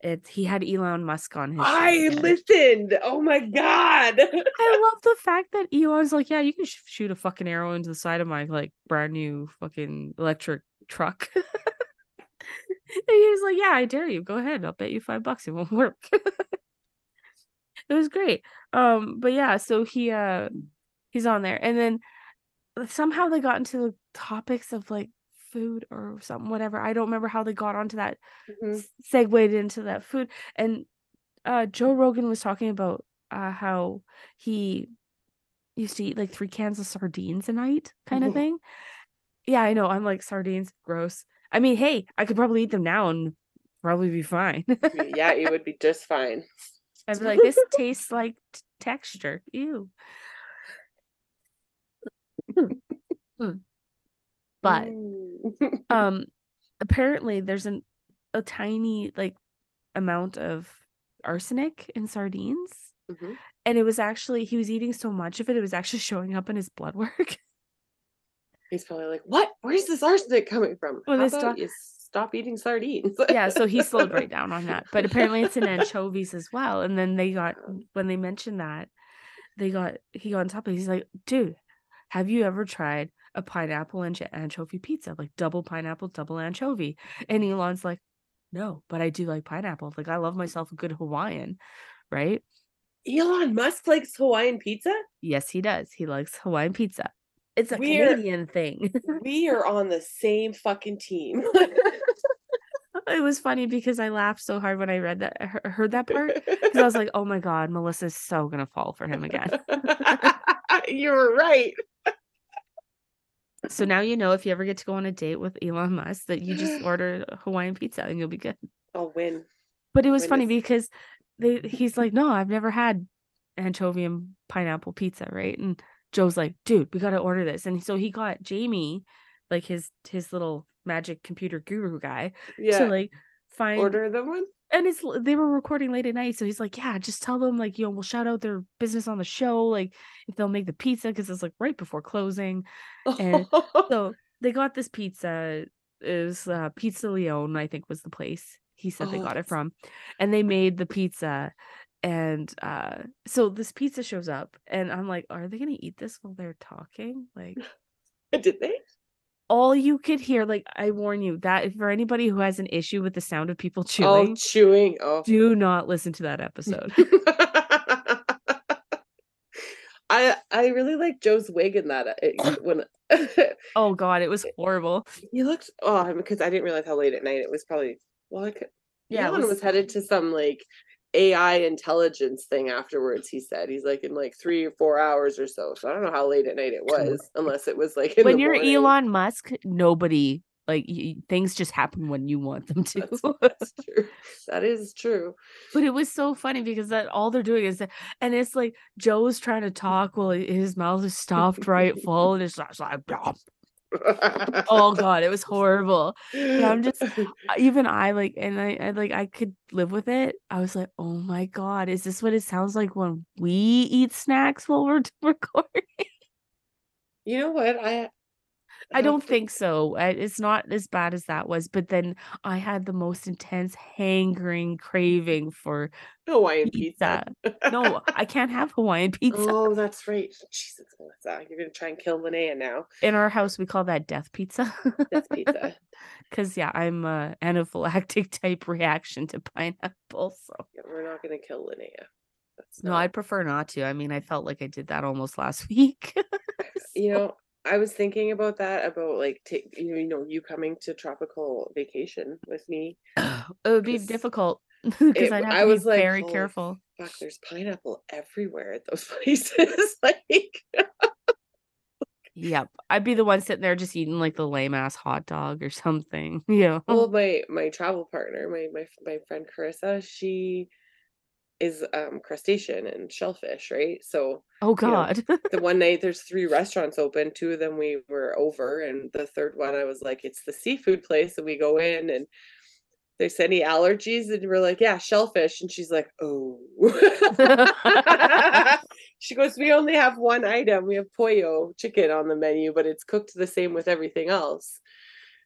It's he had Elon Musk on his. I again. listened. Oh my god. I love the fact that Elon's like, yeah, you can sh- shoot a fucking arrow into the side of my like brand new fucking electric truck. and he was like, yeah, I dare you. Go ahead. I'll bet you five bucks it won't work. it was great. Um, but yeah, so he uh he's on there, and then somehow they got into the topics of like food or something, whatever. I don't remember how they got onto that, Mhm. segued into that food. And uh Joe Rogan was talking about uh how he used to eat like three cans of sardines a night, kind of Mhm. thing. Yeah, I know. I'm like sardines, gross. I mean, hey, I could probably eat them now and probably be fine. yeah, it would be just fine. I'd be like, this tastes like t- texture. Ew. Mm. But Mm. um apparently there's an a tiny like amount of arsenic in sardines. Mhm. And it was actually he was eating so much of it, it was actually showing up in his blood work. He's probably like, "What? Where's this arsenic coming from? Well, How about stop eating sardines?" yeah, so he slowed right down on that. But apparently it's in anchovies as well. And then they got when they mentioned that, they got he got on top of it. He's like, dude, have you ever tried a pineapple and anchovy pizza? Like double pineapple, double anchovy. And Elon's like, no, but I do like pineapple. Like I love myself a good Hawaiian, right? Elon Musk likes Hawaiian pizza. Yes, he does. He likes Hawaiian pizza. It's a We're- Canadian thing. We are on the same fucking team. it was funny because I laughed so hard when I read that, he- heard that part. Because I was like, oh my God, Melissa's so going to fall for him again. you were right. So now you know if you ever get to go on a date with Elon Musk that you just order Hawaiian pizza and you'll be good. I'll win. But it was When funny is- because they he's like, No, I've never had anchovy and pineapple pizza, right? And Joe's like, dude, we gotta order this. And so he got Jamie, like his his little magic computer guru guy, Yeah. to like find Order them one. and it's they were recording late at night so he's like yeah just tell them like you know we'll shout out their business on the show like if they'll make the pizza because it's like right before closing And so they got this pizza it was uh, pizza leone i think was the place he said they Oh, got it from and they made the pizza and uh so this pizza shows up and i'm like are they gonna eat this while they're talking like Did they? All you could hear like i warn you that for anybody who has an issue with the sound of people chewing, Oh, chewing chewing. Oh. do not listen to that episode I I really like Joe's wig in that uh, when oh god it was horrible he looked oh because I didn't realize how late at night it was probably well I could, Yeah, it was, was- headed to some like AI intelligence thing afterwards he said. He's like in like three or four hours or so. So I don't know how late at night it was unless it was like in when the you're morning. elon musk nobody like y- things just happen when you want them to. That's, that's true. That is true. But it was so funny because that all they're doing is that, and it's like Joe's trying to talk while his mouth is stuffed right full, and it's just like, oh god, it was horrible. I'm just- Even I like, and I, I like, I could live with it. I was like, oh my god, is this what it sounds like when we eat snacks while we're recording? you know what I I don't think so. It's not as bad as that was, but then I had the most intense hangering craving for Hawaiian pizza. pizza. No, I can't have Hawaiian pizza. Oh, that's right. Jesus, Melissa, you're gonna try and kill Linnea now. in our house we call that death pizza That's pizza. because yeah i'm a anaphylactic type reaction to pineapple so Yeah, we're not gonna kill Linnea. That's no i'd prefer not to i mean i felt like i did that almost last week You know, I was thinking about that about like ta- you know, you coming to tropical vacation with me. it would be difficult because i'd have I was be like, very "Holy careful Fuck, there's pineapple everywhere at those places. like, yep i'd be the one sitting there just eating like the lame ass hot dog or something yeah well, my my travel partner, my my my friend Carissa, she is um crustacean and shellfish, right? So oh know, god. the one night there's three restaurants open two of them we were over and the third one i was like it's the seafood place and we go in and there's any allergies and we're like yeah shellfish and she's like oh. She goes we only have one item. We have pollo chicken on the menu but it's cooked the same with everything else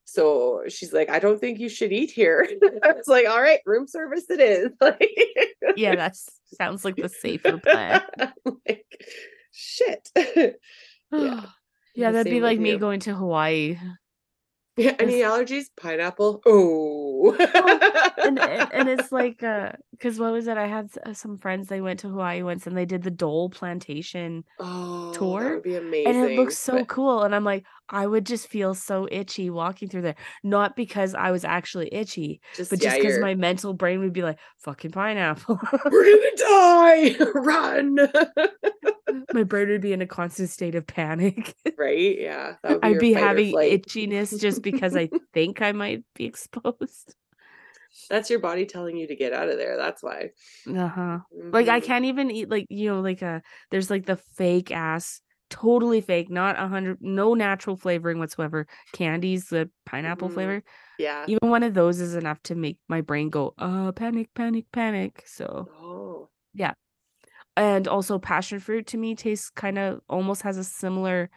so she's like i don't think you should eat here i was like all right room service it is like yeah that sounds like the safer plan like shit yeah, the that'd be like me you. going to hawaii Yeah, any allergies? Pineapple. Oh. and and and it's like uh because what was it i had uh, some friends they went to hawaii once and they did the dole plantation oh, that tour, would be amazing. and it looks so but cool and i'm like i would just feel so itchy walking through there not because i was actually itchy just but yeah, just because my mental brain would be like fucking pineapple we're gonna die. Run. my brain would be in a constant state of panic right? Yeah. Be i'd be having itchiness just because i think i might be exposed That's your body telling you to get out of there. That's why. uh-huh Like I Mhm. can't even eat like you know like a there's like the fake ass totally fake not a hundred no natural flavoring whatsoever candies the pineapple Mhm. flavor Yeah. even one of those is enough to make my brain go uh panic panic panic so Oh. Yeah. And also passion fruit to me tastes kind of almost has a similar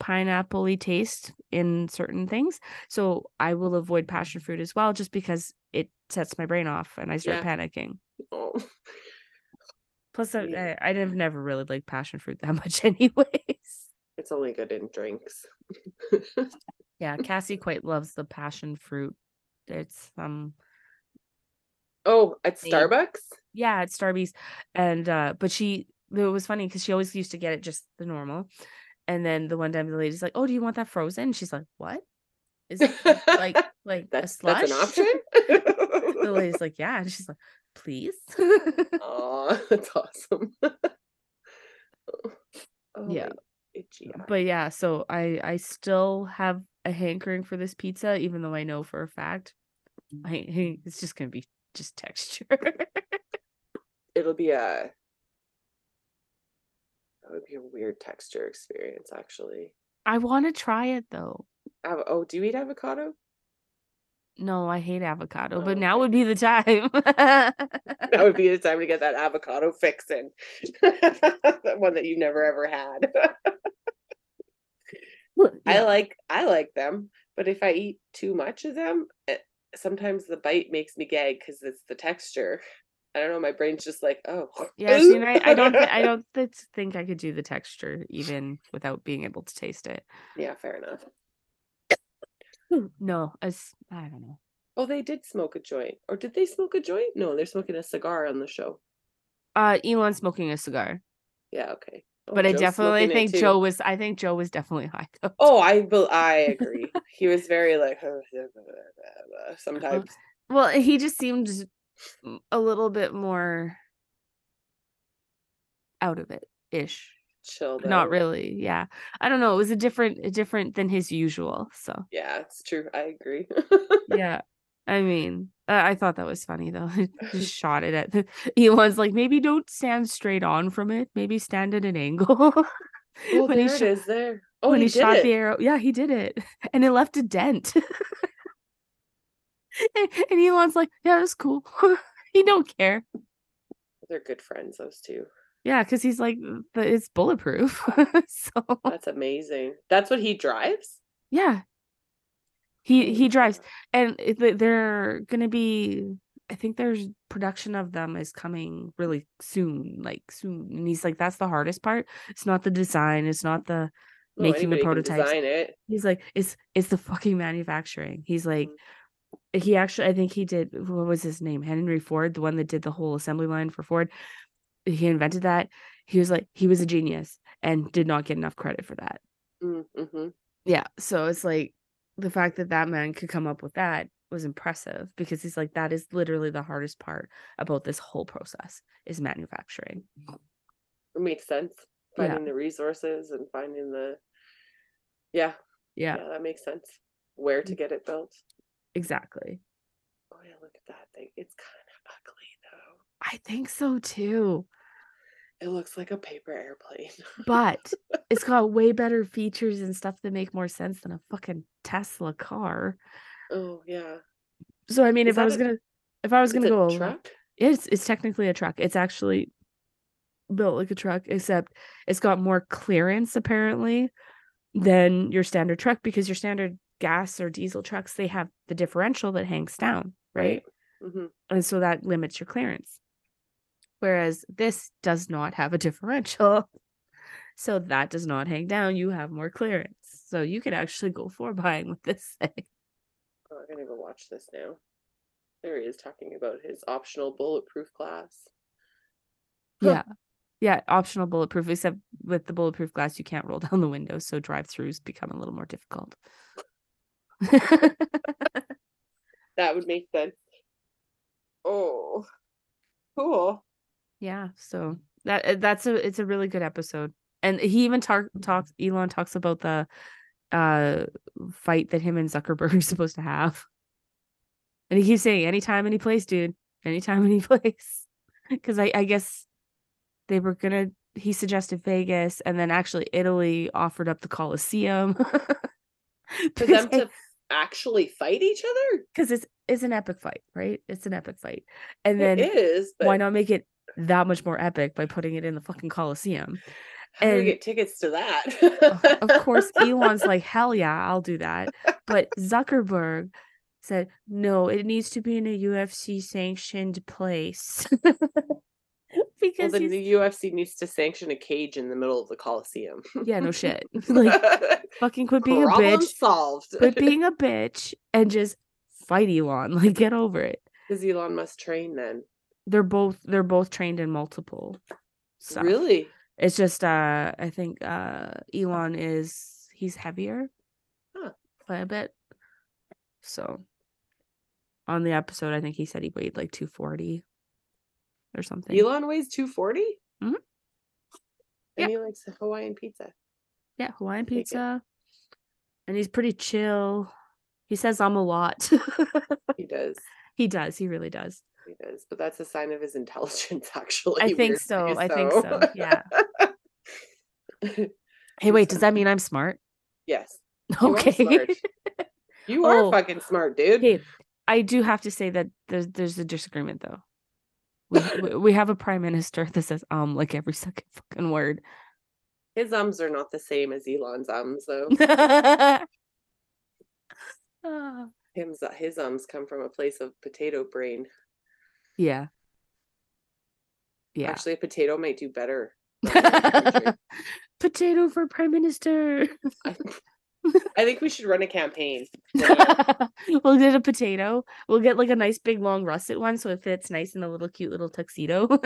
pineapple taste in certain things so I will avoid passion fruit as well just because it sets my brain off and I start Yeah. panicking Oh. plus I, Yeah. I, I've never really liked passion fruit that much anyways It's only good in drinks. Yeah, Cassie quite loves the passion fruit. It's um oh, at Starbucks? yeah, at Starbucks. And uh but she it was funny because she always used to get it just the normal. And then the one time the lady's like, Oh, do you want that frozen? She's like, What? Is it like like that's a slush? that's an option. the lady's like, Yeah. And she's like, please. Oh, that's awesome. oh, Yeah. itchy but yeah, so I I still have a hankering for this pizza, even though I know for a fact mm. I it's just gonna be just texture. it'll be a that would be a weird texture experience actually. I want to try it though. Oh, do you eat avocado? No, I hate avocado, Oh, but now okay. would be the time. That would be the time to get that avocado fix in. that one that you never ever had. I like I like them, but if I eat too much of them, it, sometimes the bite makes me gag because it's the texture. I don't know. My brain's just like, oh, Yeah, see, I, I don't, I don't th- think I could do the texture even without being able to taste it. yeah, fair enough. No, as I don't know. Oh, they did smoke a joint, or did they smoke a joint? No, they're smoking a cigar on the show. Uh, Elon smoking a cigar, Yeah, okay. Oh, but I definitely think. Joe was. I think Joe was definitely high though. Oh, I bel I agree. he was very like sometimes. Well, he just seemed a little bit more out of it ish. Chilled. Not really. Yeah. I don't know. It was a different, different than his usual. So Yeah, it's true. I agree. yeah. I mean, uh, I thought that was funny though. Just shot it at the he Elon's like, maybe don't stand straight on from it. Maybe stand at an angle. Oh, when he there it sho- is. There. Oh, when he, he, shot it. the arrow. Yeah, he did it. And it left a dent. and, and Elon's like, yeah, that's cool. he don't care. They're good friends, those two. Yeah, because he's like, the, it's bulletproof. so That's amazing. That's what he drives. yeah, he he drives, and they're gonna be. I think there's production of them is coming really soon, like soon. And he's like, that's the hardest part. It's not the design. It's not the No, making the prototypes. He's like, it's it's the fucking manufacturing. He's like, Mhm. he actually, I think he did. What was his name? Henry Ford, the one that did the whole assembly line for Ford. He invented that. He was like, he was a genius and did not get enough credit for that. Mm-hmm. Yeah. So it's like the fact that that man could come up with that was impressive because he's like, that is literally the hardest part about this whole process is manufacturing. It makes sense. Yeah. Finding the resources and finding the. Yeah, Yeah, yeah, that makes sense. Where to get it built. exactly. Oh yeah, look at that thing. It's kind of ugly. I think so too. It looks like a paper airplane. But it's got way better features and stuff that make more sense than a fucking Tesla car. oh yeah. So I mean, Is if I was a- gonna, if I was gonna go, truck. it's it's technically a truck. It's actually built like a truck, except it's got more clearance apparently than your standard truck because your standard gas or diesel trucks they have the differential that hangs down, right? hmm And so that limits your clearance. Whereas this does not have a differential. So that does not hang down. You have more clearance. So you could actually go for buying with this thing. Oh, I'm gonna go watch this now. There he is talking about his optional bulletproof glass. Yeah. Yeah, optional bulletproof, except with the bulletproof glass, you can't roll down the windows, so drive-throughs become a little more difficult. That would make sense. Oh, cool. Yeah, so that uh, that's a it's a really good episode. And he even talk, talks Elon talks about the uh fight that him and Zuckerberg are supposed to have. And he keeps saying anytime, any place, dude. Anytime, any place. Because I, I guess they were gonna he suggested Vegas and then actually Italy offered up the Colosseum. For them to actually fight each other? because it's it's an epic fight, right? It's an epic fight. And then is. But why not make it that much more epic by putting it in the fucking Coliseum. How and- get tickets to that? of course elon's like hell yeah i'll do that but zuckerberg said no it needs to be in a ufc sanctioned place Well, because then the UFC needs to sanction a cage in the middle of the Coliseum. yeah no shit like fucking quit being a Problem bitch solved. quit being a bitch and just fight elon like get over it Because Elon must train then. They're both they're both trained in multiple stuff. Really? it's just uh i think uh elon is he's heavier Huh. by a bit so on the episode i think he said he weighed like 240 or something Elon weighs 240? Mhm. And he likes Hawaiian pizza. yeah hawaiian pizza and he's pretty chill he says i'm a lot He does. he does he really does He does. But that's a sign of his intelligence, actually. i think weirdly, so i think so yeah hey wait does that mean i'm smart yes. You are okay smart. You are Oh. fucking smart, dude. Okay, I do have to say that there's there's a disagreement though. We, we, we have a prime minister that says um like every second fucking word. His ums are not the same as Elon's ums, though. Ah, Him's, his ums come from a place of potato brain. Yeah. Yeah. Actually, a potato might do better. than a country. Potato for prime minister. I, I think we should run a campaign. we'll get a potato. We'll get like a nice big long russet one so it fits nice in a little cute little tuxedo.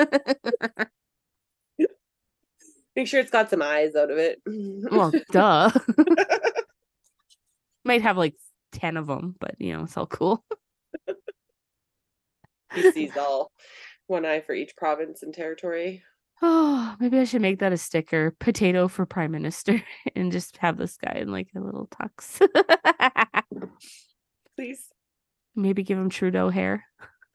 Make sure it's got some eyes out of it. well, duh. Might have like 10 of them, but you know, it's all cool. He sees all. One eye for each province and territory. Oh, maybe I should make that a sticker. Potato for prime minister and just have this guy in like a little tux. Please. maybe give him Trudeau hair.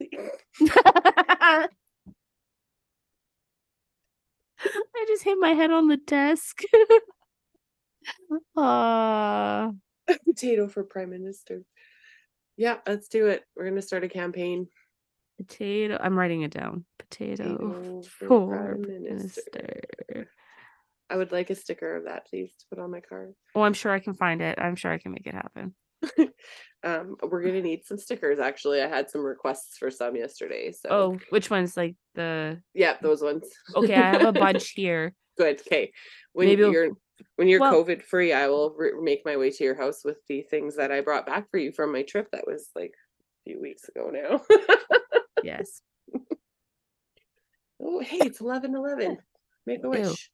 I just hit my head on the desk. uh, Potato for prime minister. Yeah, let's do it. We're gonna start a campaign. Potato. I'm writing it down. Potato for prime minister. minister. I would like a sticker of that, please, to put on my card. Oh, I'm sure I can find it. I'm sure I can make it happen. Um, we're gonna need some stickers. Actually, I had some requests for some yesterday. So Oh, which one's like the yeah, those ones. okay? I have a bunch here. Good. Okay. When Maybe we'll- you're when you're well- COVID free, I will re- make my way to your house with the things that I brought back for you from my trip. That was like a few weeks ago now. Yes. oh, hey, it's eleven eleven. Make a Ew. wish.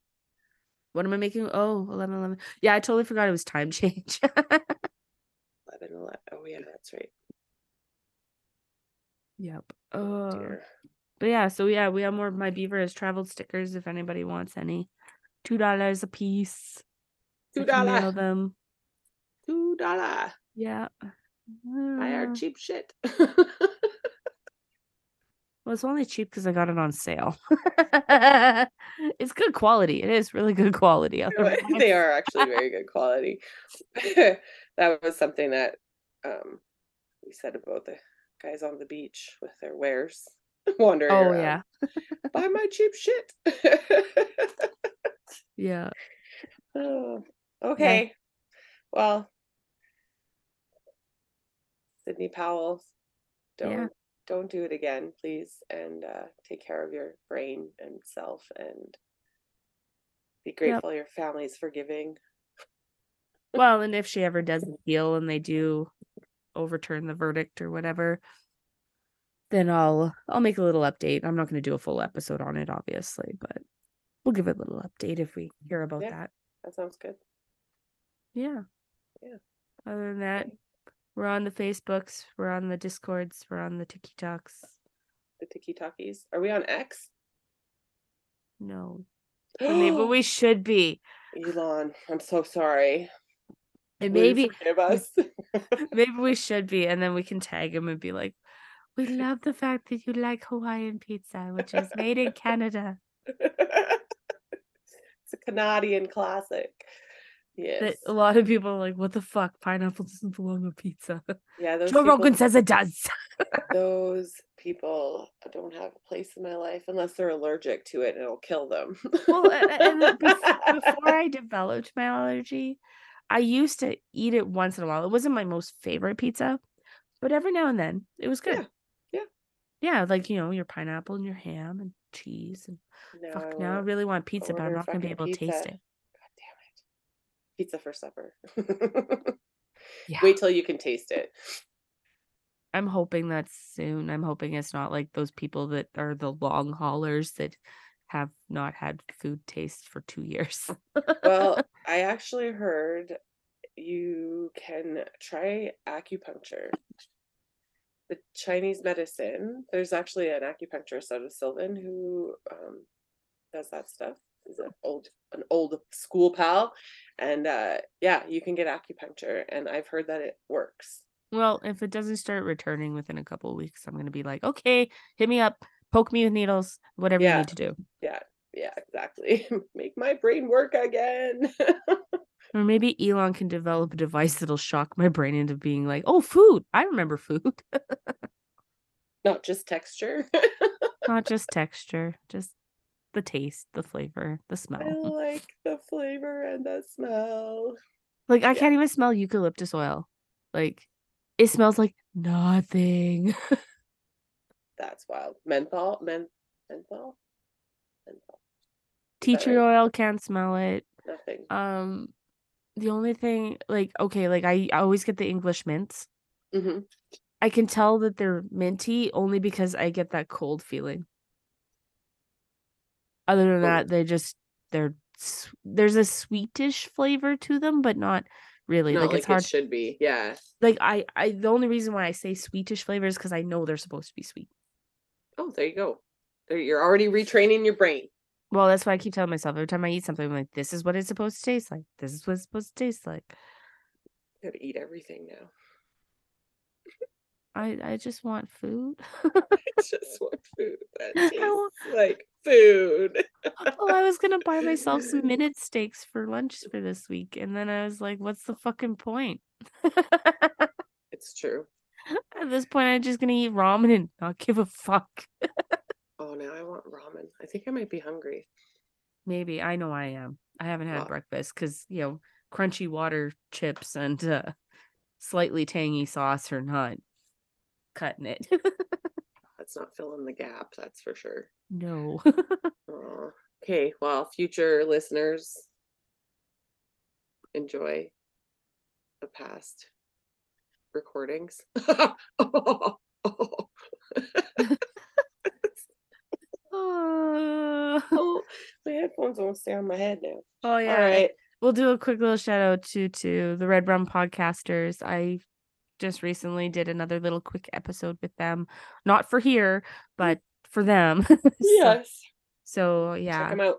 What am I making? Oh, 11, 11. Yeah, I totally forgot it was time change. 11 11. Oh yeah, that's right. yep. Oh, Uh, dear. but yeah, so yeah, we have more of my beaver has traveled stickers if anybody wants any. Two dollars a piece. Two dollar. them. Two dollar. Yeah. Buy our Uh, cheap shit. Well, it's only cheap because I got it on sale. it's good quality. It is really good quality. otherwise- they are actually very good quality. that was something that um we said about the guys on the beach with their wares wandering Oh around. yeah. Buy my cheap shit. Yeah. oh, okay. Well, Sydney Powell, don't Yeah. Don't do it again, please, and uh, take care of your brain and self, and be grateful your family's forgiving. Well, and if she ever does appeal and they do overturn the verdict or whatever, then I'll I'll make a little update. I'm not going to do a full episode on it, obviously, but we'll give it a little update if we hear about Yeah. that. That sounds good. Yeah. Yeah. Other than that. We're on the Facebooks, we're on the Discords, we're on the TikToks. The Tiki Talkies. Are we on X? No, but maybe we should be. Elon, I'm so sorry. And Will maybe forgive us. maybe we should be, and then we can tag him and be like, "We love the fact that you like Hawaiian pizza, which is made in Canada." it's a Canadian classic. Yes. That a lot of people are like, "What the fuck? Pineapple doesn't belong on pizza." yeah, those Joe people, Rogan says it does. those people don't have a place in my life unless they're allergic to it and it'll kill them. well, a- a- and before I developed my allergy, I used to eat it once in a while. It wasn't my most favorite pizza, but every now and then it was good. yeah. Yeah, like you know, your pineapple and your ham and cheese and now fuck. Now I really want pizza, but I'm not gonna be fucking able to taste it. God damn it. Pizza for supper. Yeah. Wait till you can taste it. I'm hoping that's soon. I'm hoping it's not like those people that are the long haulers that have not had food taste for two years. Well, I actually heard you can try acupuncture. The Chinese medicine, there's actually an acupuncturist out of Sylvan who um, does that stuff. He's an old an old school pal. And uh, yeah, you can get acupuncture and I've heard that it works. well, if it doesn't start returning within a couple of weeks, I'm gonna be like, okay, hit me up, poke me with needles, whatever you need to do. Yeah, yeah, exactly. Make my brain work again. Or maybe Elon can develop a device that'll shock my brain into being like, oh, food. I remember food. Not just texture. Not just texture, just the taste, the flavor, the smell. I like the flavor and the smell. Like I yeah. can't even smell eucalyptus oil. Like it smells like nothing. That's wild. Menthol, men, menthol, menthol. Tea tree right? oil can't smell it. Nothing. Um the only thing like okay, like I, I always get the English mints. hmm I can tell that they're minty only because I get that cold feeling. Other than that, they just they're there's a sweetish flavor to them, but not really. Not like like it's hard. it should be. Yeah. like I I the only reason why I say sweetish flavors because I know they're supposed to be sweet. Oh, there you go. There, you're already retraining your brain. Well, that's why I keep telling myself every time I eat something, I'm like, this is what it's supposed to taste like. This is what it's supposed to taste like. You gotta eat everything now. I I just want food. I just want food that I want- like food. well, I was gonna buy myself some minute steaks for lunch for this week, and then I was like, what's the fucking point? It's true. At this point, I'm just gonna eat ramen and not give a fuck. Oh, now I want ramen. I think I might be hungry. Maybe I know I am. I haven't had Wow. breakfast because you know crunchy water chips and uh, slightly tangy sauce are not cutting it. That's not filling the gap. That's for sure. no. Aw. Okay, well, future listeners, enjoy the past recordings. oh oh, my headphones won't stay on my head now. Oh, yeah. All right. We'll do a quick little shout out to to the Red Rum podcasters. I just recently did another little quick episode with them, not for here, but for them. So- Yes. So, yeah, Check them out.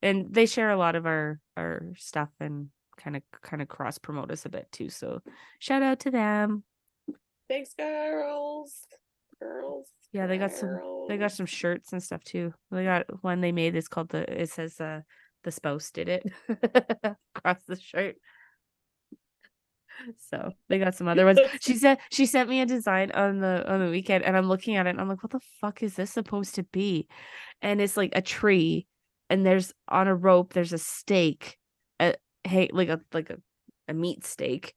and they share a lot of our our stuff and kind of kind of cross promote us a bit too. So shout out to them. Thanks, girls. Girls. Yeah, they got some they got some shirts and stuff too. They got one they made. It's called the. It says uh the spouse did it across the shirt. So they got some other ones. She said she sent me a design on the on the weekend, and I'm looking at it. and I'm like, what the fuck is this supposed to be? And it's like a tree, and there's on a rope. There's a stake, a hey like a like a, a meat steak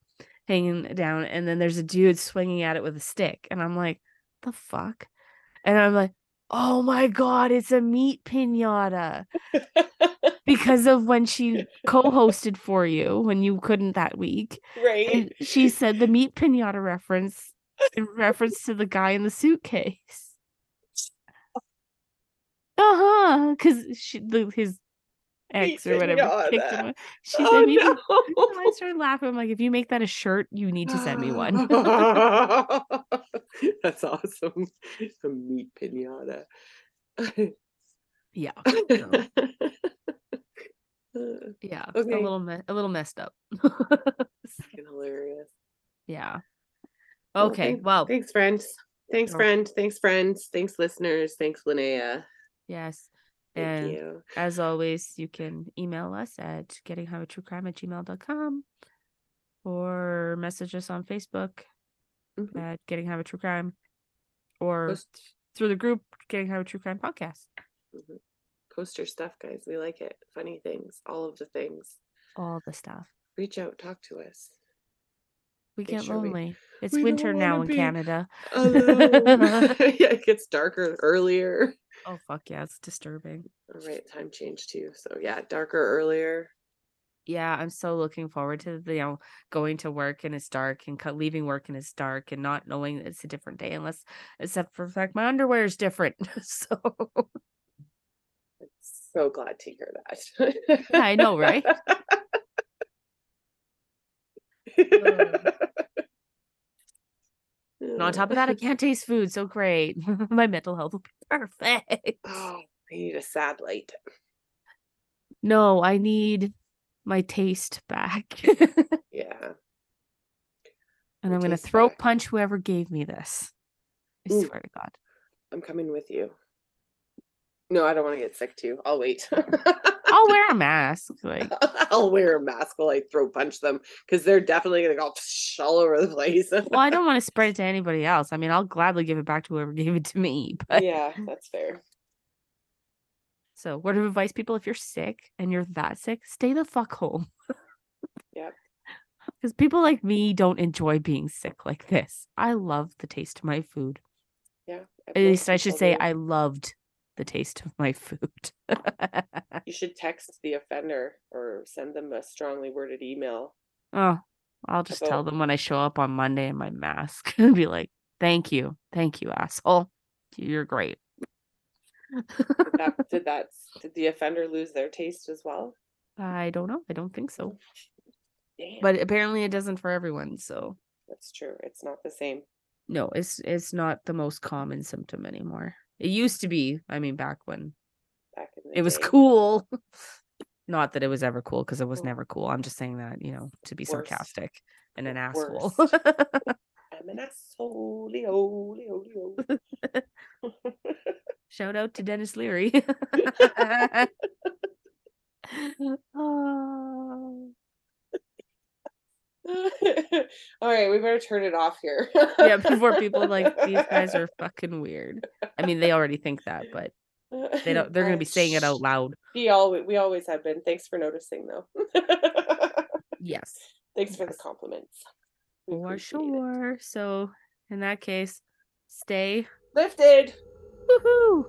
hanging down, and then there's a dude swinging at it with a stick, and I'm like, the fuck? And I'm like, oh my god, it's a meat pinata because of when she co-hosted for you when you couldn't that week. right. And she said the meat pinata reference in reference to the guy in the suitcase. Uh huh. Because she, the, his ex or whatever picked him. She Oh, sent me. no. I started laughing. I'm like, if you make that a shirt, you need to send me one. That's awesome. A meat pinata. yeah. Yeah. Okay. A little me- a little messed up. hilarious. yeah. Okay. thank- Well, Thanks, friends. Thanks, friend. Thanks, friends. Thanks, listeners. Thanks, Linnea. yes. Thank and you. as always, you can email us at gettinghowytruecrime at gmail.com or message us on Facebook Mhm. at Getting High with True Crime or Post, through the group Getting High with True Crime podcast. mhm. Post your stuff, guys. We like it. Funny things, all of the things. All the stuff. Reach out, talk to us. We get sure we- lonely. it's we winter now in Canada. Yeah, it gets darker earlier. Oh fuck yeah, it's disturbing. All right, time change too. So yeah, darker earlier. Yeah, I'm so looking forward to the, you know going to work and it's dark and co- leaving work and it's dark and not knowing it's a different day unless except for the fact my underwear is different. so I'm so glad to hear that. Yeah, I know, right? And on top of that, I can't taste food. So great. my mental health will be perfect. oh, I need a sad light. No, I need my taste back. Yeah. and I'm gonna taste throat back. punch whoever gave me this. I Ooh. swear to God. I'm coming with you. No, I don't want to get sick too. I'll wait. I'll wear a mask. Like I'll wear a mask while I throw punch them because they're definitely gonna go all over the place. well, I don't want to spread it to anybody else. I mean, I'll gladly give it back to whoever gave it to me. But yeah, that's fair. so word of advice, people, if you're sick and you're that sick, stay the fuck home. Yep. Because people like me don't enjoy being sick like this. I love the taste of my food. Yeah. At least I should say I loved the taste of my food. You should text the offender or send them a strongly worded email. oh, I'll just tell them when I show up on Monday in my mask and be like, thank you. Thank you, asshole. You're great. Did that, did that did the offender lose their taste as well? I don't know. I don't think so. Damn. But apparently it doesn't for everyone. So that's true. It's not the same. no, it's it's not the most common symptom anymore. It used to be. I mean, back when Back in the it was day. cool. Not that it was ever cool because it was never cool. I'm just saying that, you know, to be worst. sarcastic and an asshole. I'm an asshole. Leo, Leo, Leo. Shout out to Denis Leary. oh. All right, we better turn it off here. Yeah, before people like these guys are fucking weird. I mean, they already think that, but they don't. They're gonna be saying it out loud. We always, we always have been. Thanks for noticing, though. Yes, Thanks for the compliments. We for appreciate it. sure. So in that case, stay Lifted. woohoo